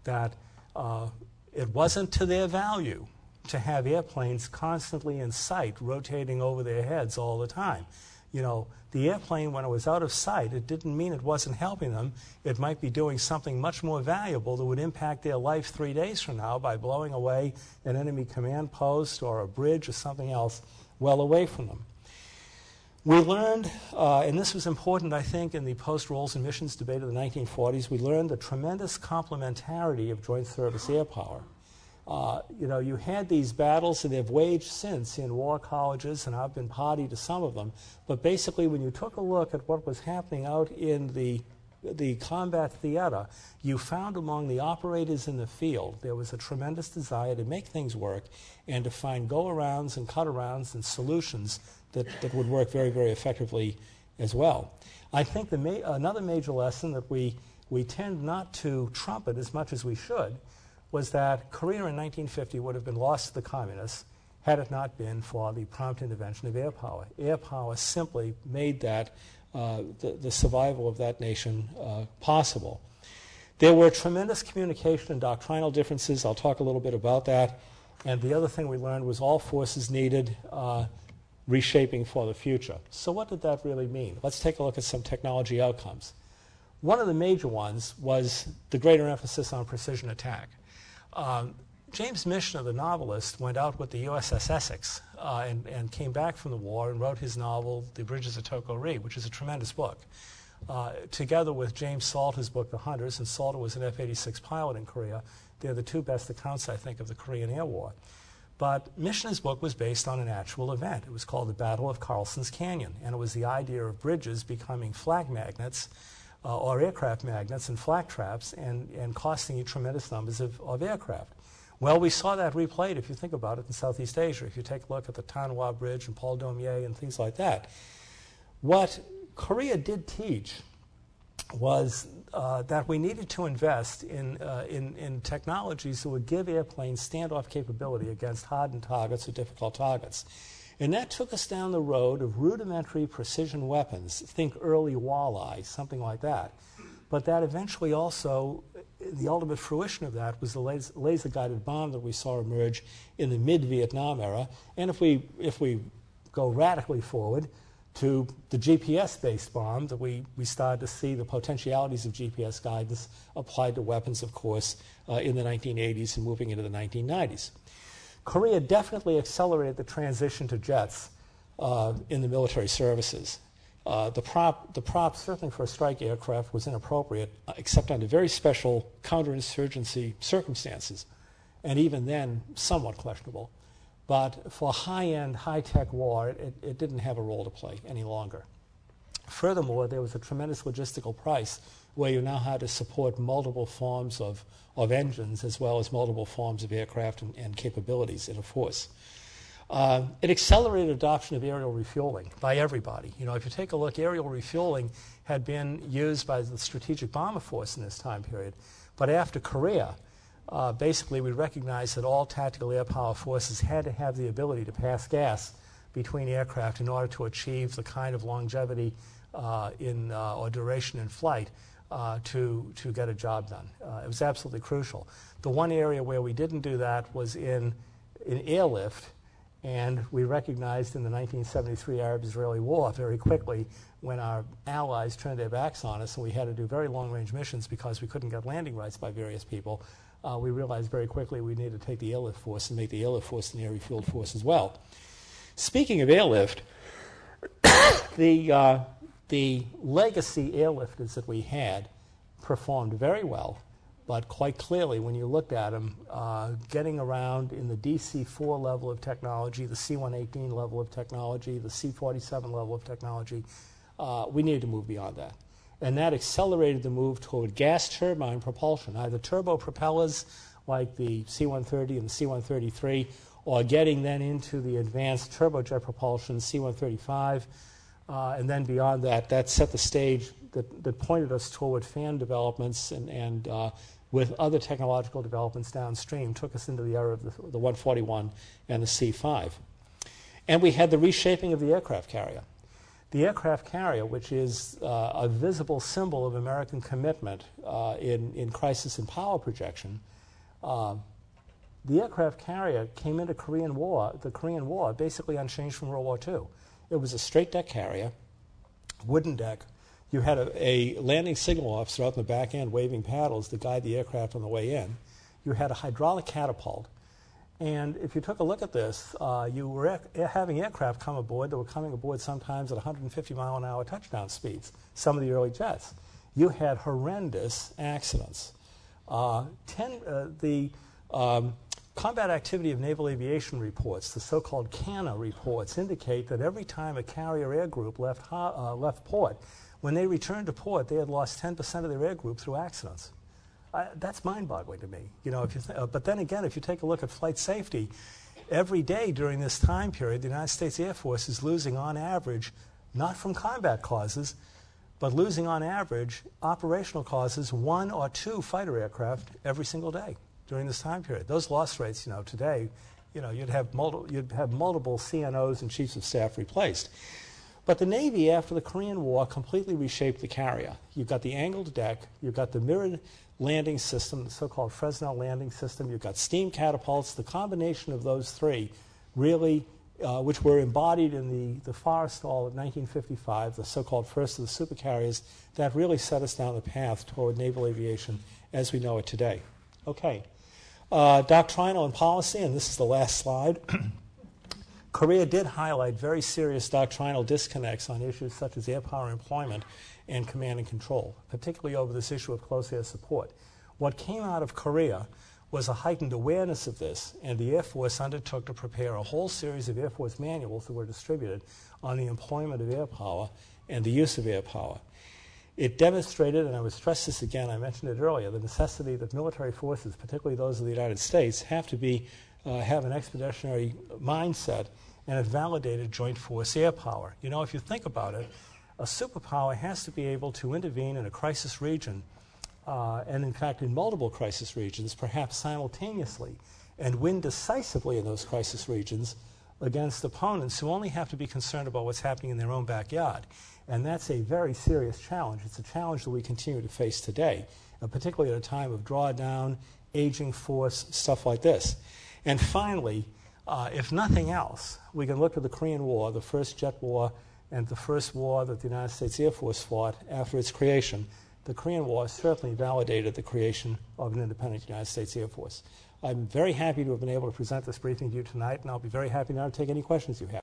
that uh, it wasn't to their value to have airplanes constantly in sight, rotating over their heads all the time. You know, the airplane, when it was out of sight, it didn't mean it wasn't helping them. It might be doing something much more valuable that would impact their life three days from now by blowing away an enemy command post or a bridge or something else well away from them. We learned, uh, and this was important, I think, in the post roles and missions debate of the 1940s, we learned the tremendous complementarity of joint service air power. Uh, you know, you had these battles and they've waged since in war colleges, and I've been party to some of them. But basically, when you took a look at what was happening out in the the combat theater, you found among the operators in the field there was a tremendous desire to make things work and to find go arounds and cut arounds and solutions that, that would work very, very effectively as well. I think the ma- another major lesson that we, we tend not to trumpet as much as we should was that Korea in 1950 would have been lost to the communists had it not been for the prompt intervention of air power. Air power simply made that uh, the, the, survival of that nation uh, possible. There were tremendous communication and doctrinal differences. I'll talk a little bit about that. And the other thing we learned was all forces needed uh, reshaping for the future. So, what did that really mean? Let's take a look at some technology outcomes. One of the major ones was the greater emphasis on precision attack. Um, James Michener, the novelist, went out with the USS Essex uh, and, and, came back from the war and wrote his novel, The Bridges of Toko-Ri, which is a tremendous book. Uh, together with James Salter's book, The Hunters, and Salter was an F 86 pilot in Korea. They're the two best accounts, I think, of the Korean Air War. But Michener's book was based on an actual event. It was called the Battle of Carlson's Canyon, and it was the idea of bridges becoming flak magnets uh, aircraft magnets and flak traps and, and costing you tremendous numbers of, of aircraft. Well, we saw that replayed, if you think about it, in Southeast Asia. If you take a look at the Thanh Hoa Bridge and Paul Doumer and things like that. What Korea did teach was uh, that we needed to invest in, uh, in, in, technologies that would give airplanes standoff capability against hardened targets or difficult targets. And that took us down the road of rudimentary precision weapons. Think early walleye, something like that. But that eventually also, the ultimate fruition of that was the laser guided bomb that we saw emerge in the mid Vietnam era. And if we, if we go radically forward to the GPS based bomb, that we, we started to see the potentialities of GPS guidance applied to weapons, of course, uh, in the 1980s and moving into the 1990s. Korea definitely accelerated the transition to jets uh, in the military services. Uh, the, prop, the prop, certainly for a strike aircraft, was inappropriate, uh, except under very special counterinsurgency circumstances, and even then, somewhat questionable. But for high end, high tech war, it, it didn't have a role to play any longer. Furthermore, there was a tremendous logistical price where you now had to support multiple forms of, of engines as well as multiple forms of aircraft and, and capabilities in a force. Uh, it accelerated adoption of aerial refueling by everybody. You know, if you take a look, aerial refueling had been used by the Strategic Bomber Force in this time period. But after Korea, uh, basically we recognized that all tactical air power forces had to have the ability to pass gas between aircraft in order to achieve the kind of longevity uh, in, uh, or duration in flight uh, to, to get a job done. Uh, it was absolutely crucial. The one area where we didn't do that was in, in airlift, and we recognized in the 1973 Arab Israeli War very quickly when our allies turned their backs on us and we had to do very long range missions because we couldn't get landing rights by various people. Uh, we realized very quickly we needed to take the airlift force and make the airlift force an air refueled force as well. Speaking of airlift, the, uh, the legacy airlifters that we had performed very well, but quite clearly, when you looked at them, uh, getting around in the DC 4 level of technology, the C 118 level of technology, the C 47 level of technology, uh, we needed to move beyond that. And that accelerated the move toward gas turbine propulsion, either turbo propellers like the C 130 and the C 133, or getting then into the advanced turbojet propulsion, C 135. Uh, and then beyond that, that set the stage that, that pointed us toward fan developments and, and uh, with other technological developments downstream, took us into the era of the, the 141 and the C5. And we had the reshaping of the aircraft carrier. The aircraft carrier, which is uh, a visible symbol of American commitment uh, in, in crisis and power projection, uh, the aircraft carrier came into Korean War, the Korean War, basically unchanged from World War II. It was a straight deck carrier, wooden deck. You had a, a landing signal officer out in the back end waving paddles to guide the aircraft on the way in. You had a hydraulic catapult. And if you took a look at this, uh, you were having aircraft come aboard that were coming aboard sometimes at 150 mile an hour touchdown speeds, some of the early jets. You had horrendous accidents. Uh, ten, uh, the um, Combat Activity of Naval Aviation reports, the so called CANA reports, indicate that every time a carrier air group left, uh, left port, when they returned to port, they had lost 10% of their air group through accidents. That's mind boggling to me. You know, if you th- uh, but then again, if you take a look at flight safety, every day during this time period, the United States Air Force is losing on average, not from combat causes, but losing on average operational causes one or two fighter aircraft every single day during this time period. Those loss rates, you know, today, you know, you'd have, multi- you'd have multiple CNOs and chiefs of staff replaced. But the Navy, after the Korean War, completely reshaped the carrier. You've got the angled deck, you've got the mirrored landing system, the so called Fresnel landing system, you've got steam catapults. The combination of those three really, uh, which were embodied in the, the Forrestal of 1955, the so called first of the supercarriers, that really set us down the path toward naval aviation as we know it today. Okay. Uh, doctrinal and policy, and this is the last slide. Korea did highlight very serious doctrinal disconnects on issues such as air power employment and command and control, particularly over this issue of close air support. What came out of Korea was a heightened awareness of this, and the Air Force undertook to prepare a whole series of Air Force manuals that were distributed on the employment of air power and the use of air power. It demonstrated, and I would stress this again, I mentioned it earlier, the necessity that military forces, particularly those of the United States, have to be, uh, have an expeditionary mindset, and it validated joint force air power. You know, if you think about it, a superpower has to be able to intervene in a crisis region, uh, and in fact, in multiple crisis regions, perhaps simultaneously, and win decisively in those crisis regions against opponents who only have to be concerned about what's happening in their own backyard. And that's a very serious challenge. It's a challenge that we continue to face today, uh, particularly at a time of drawdown, aging force, stuff like this. And finally, uh, if nothing else, we can look at the Korean War, the first jet war, and the first war that the United States Air Force fought after its creation. The Korean War certainly validated the creation of an independent United States Air Force. I'm very happy to have been able to present this briefing to you tonight, and I'll be very happy now to take any questions you have.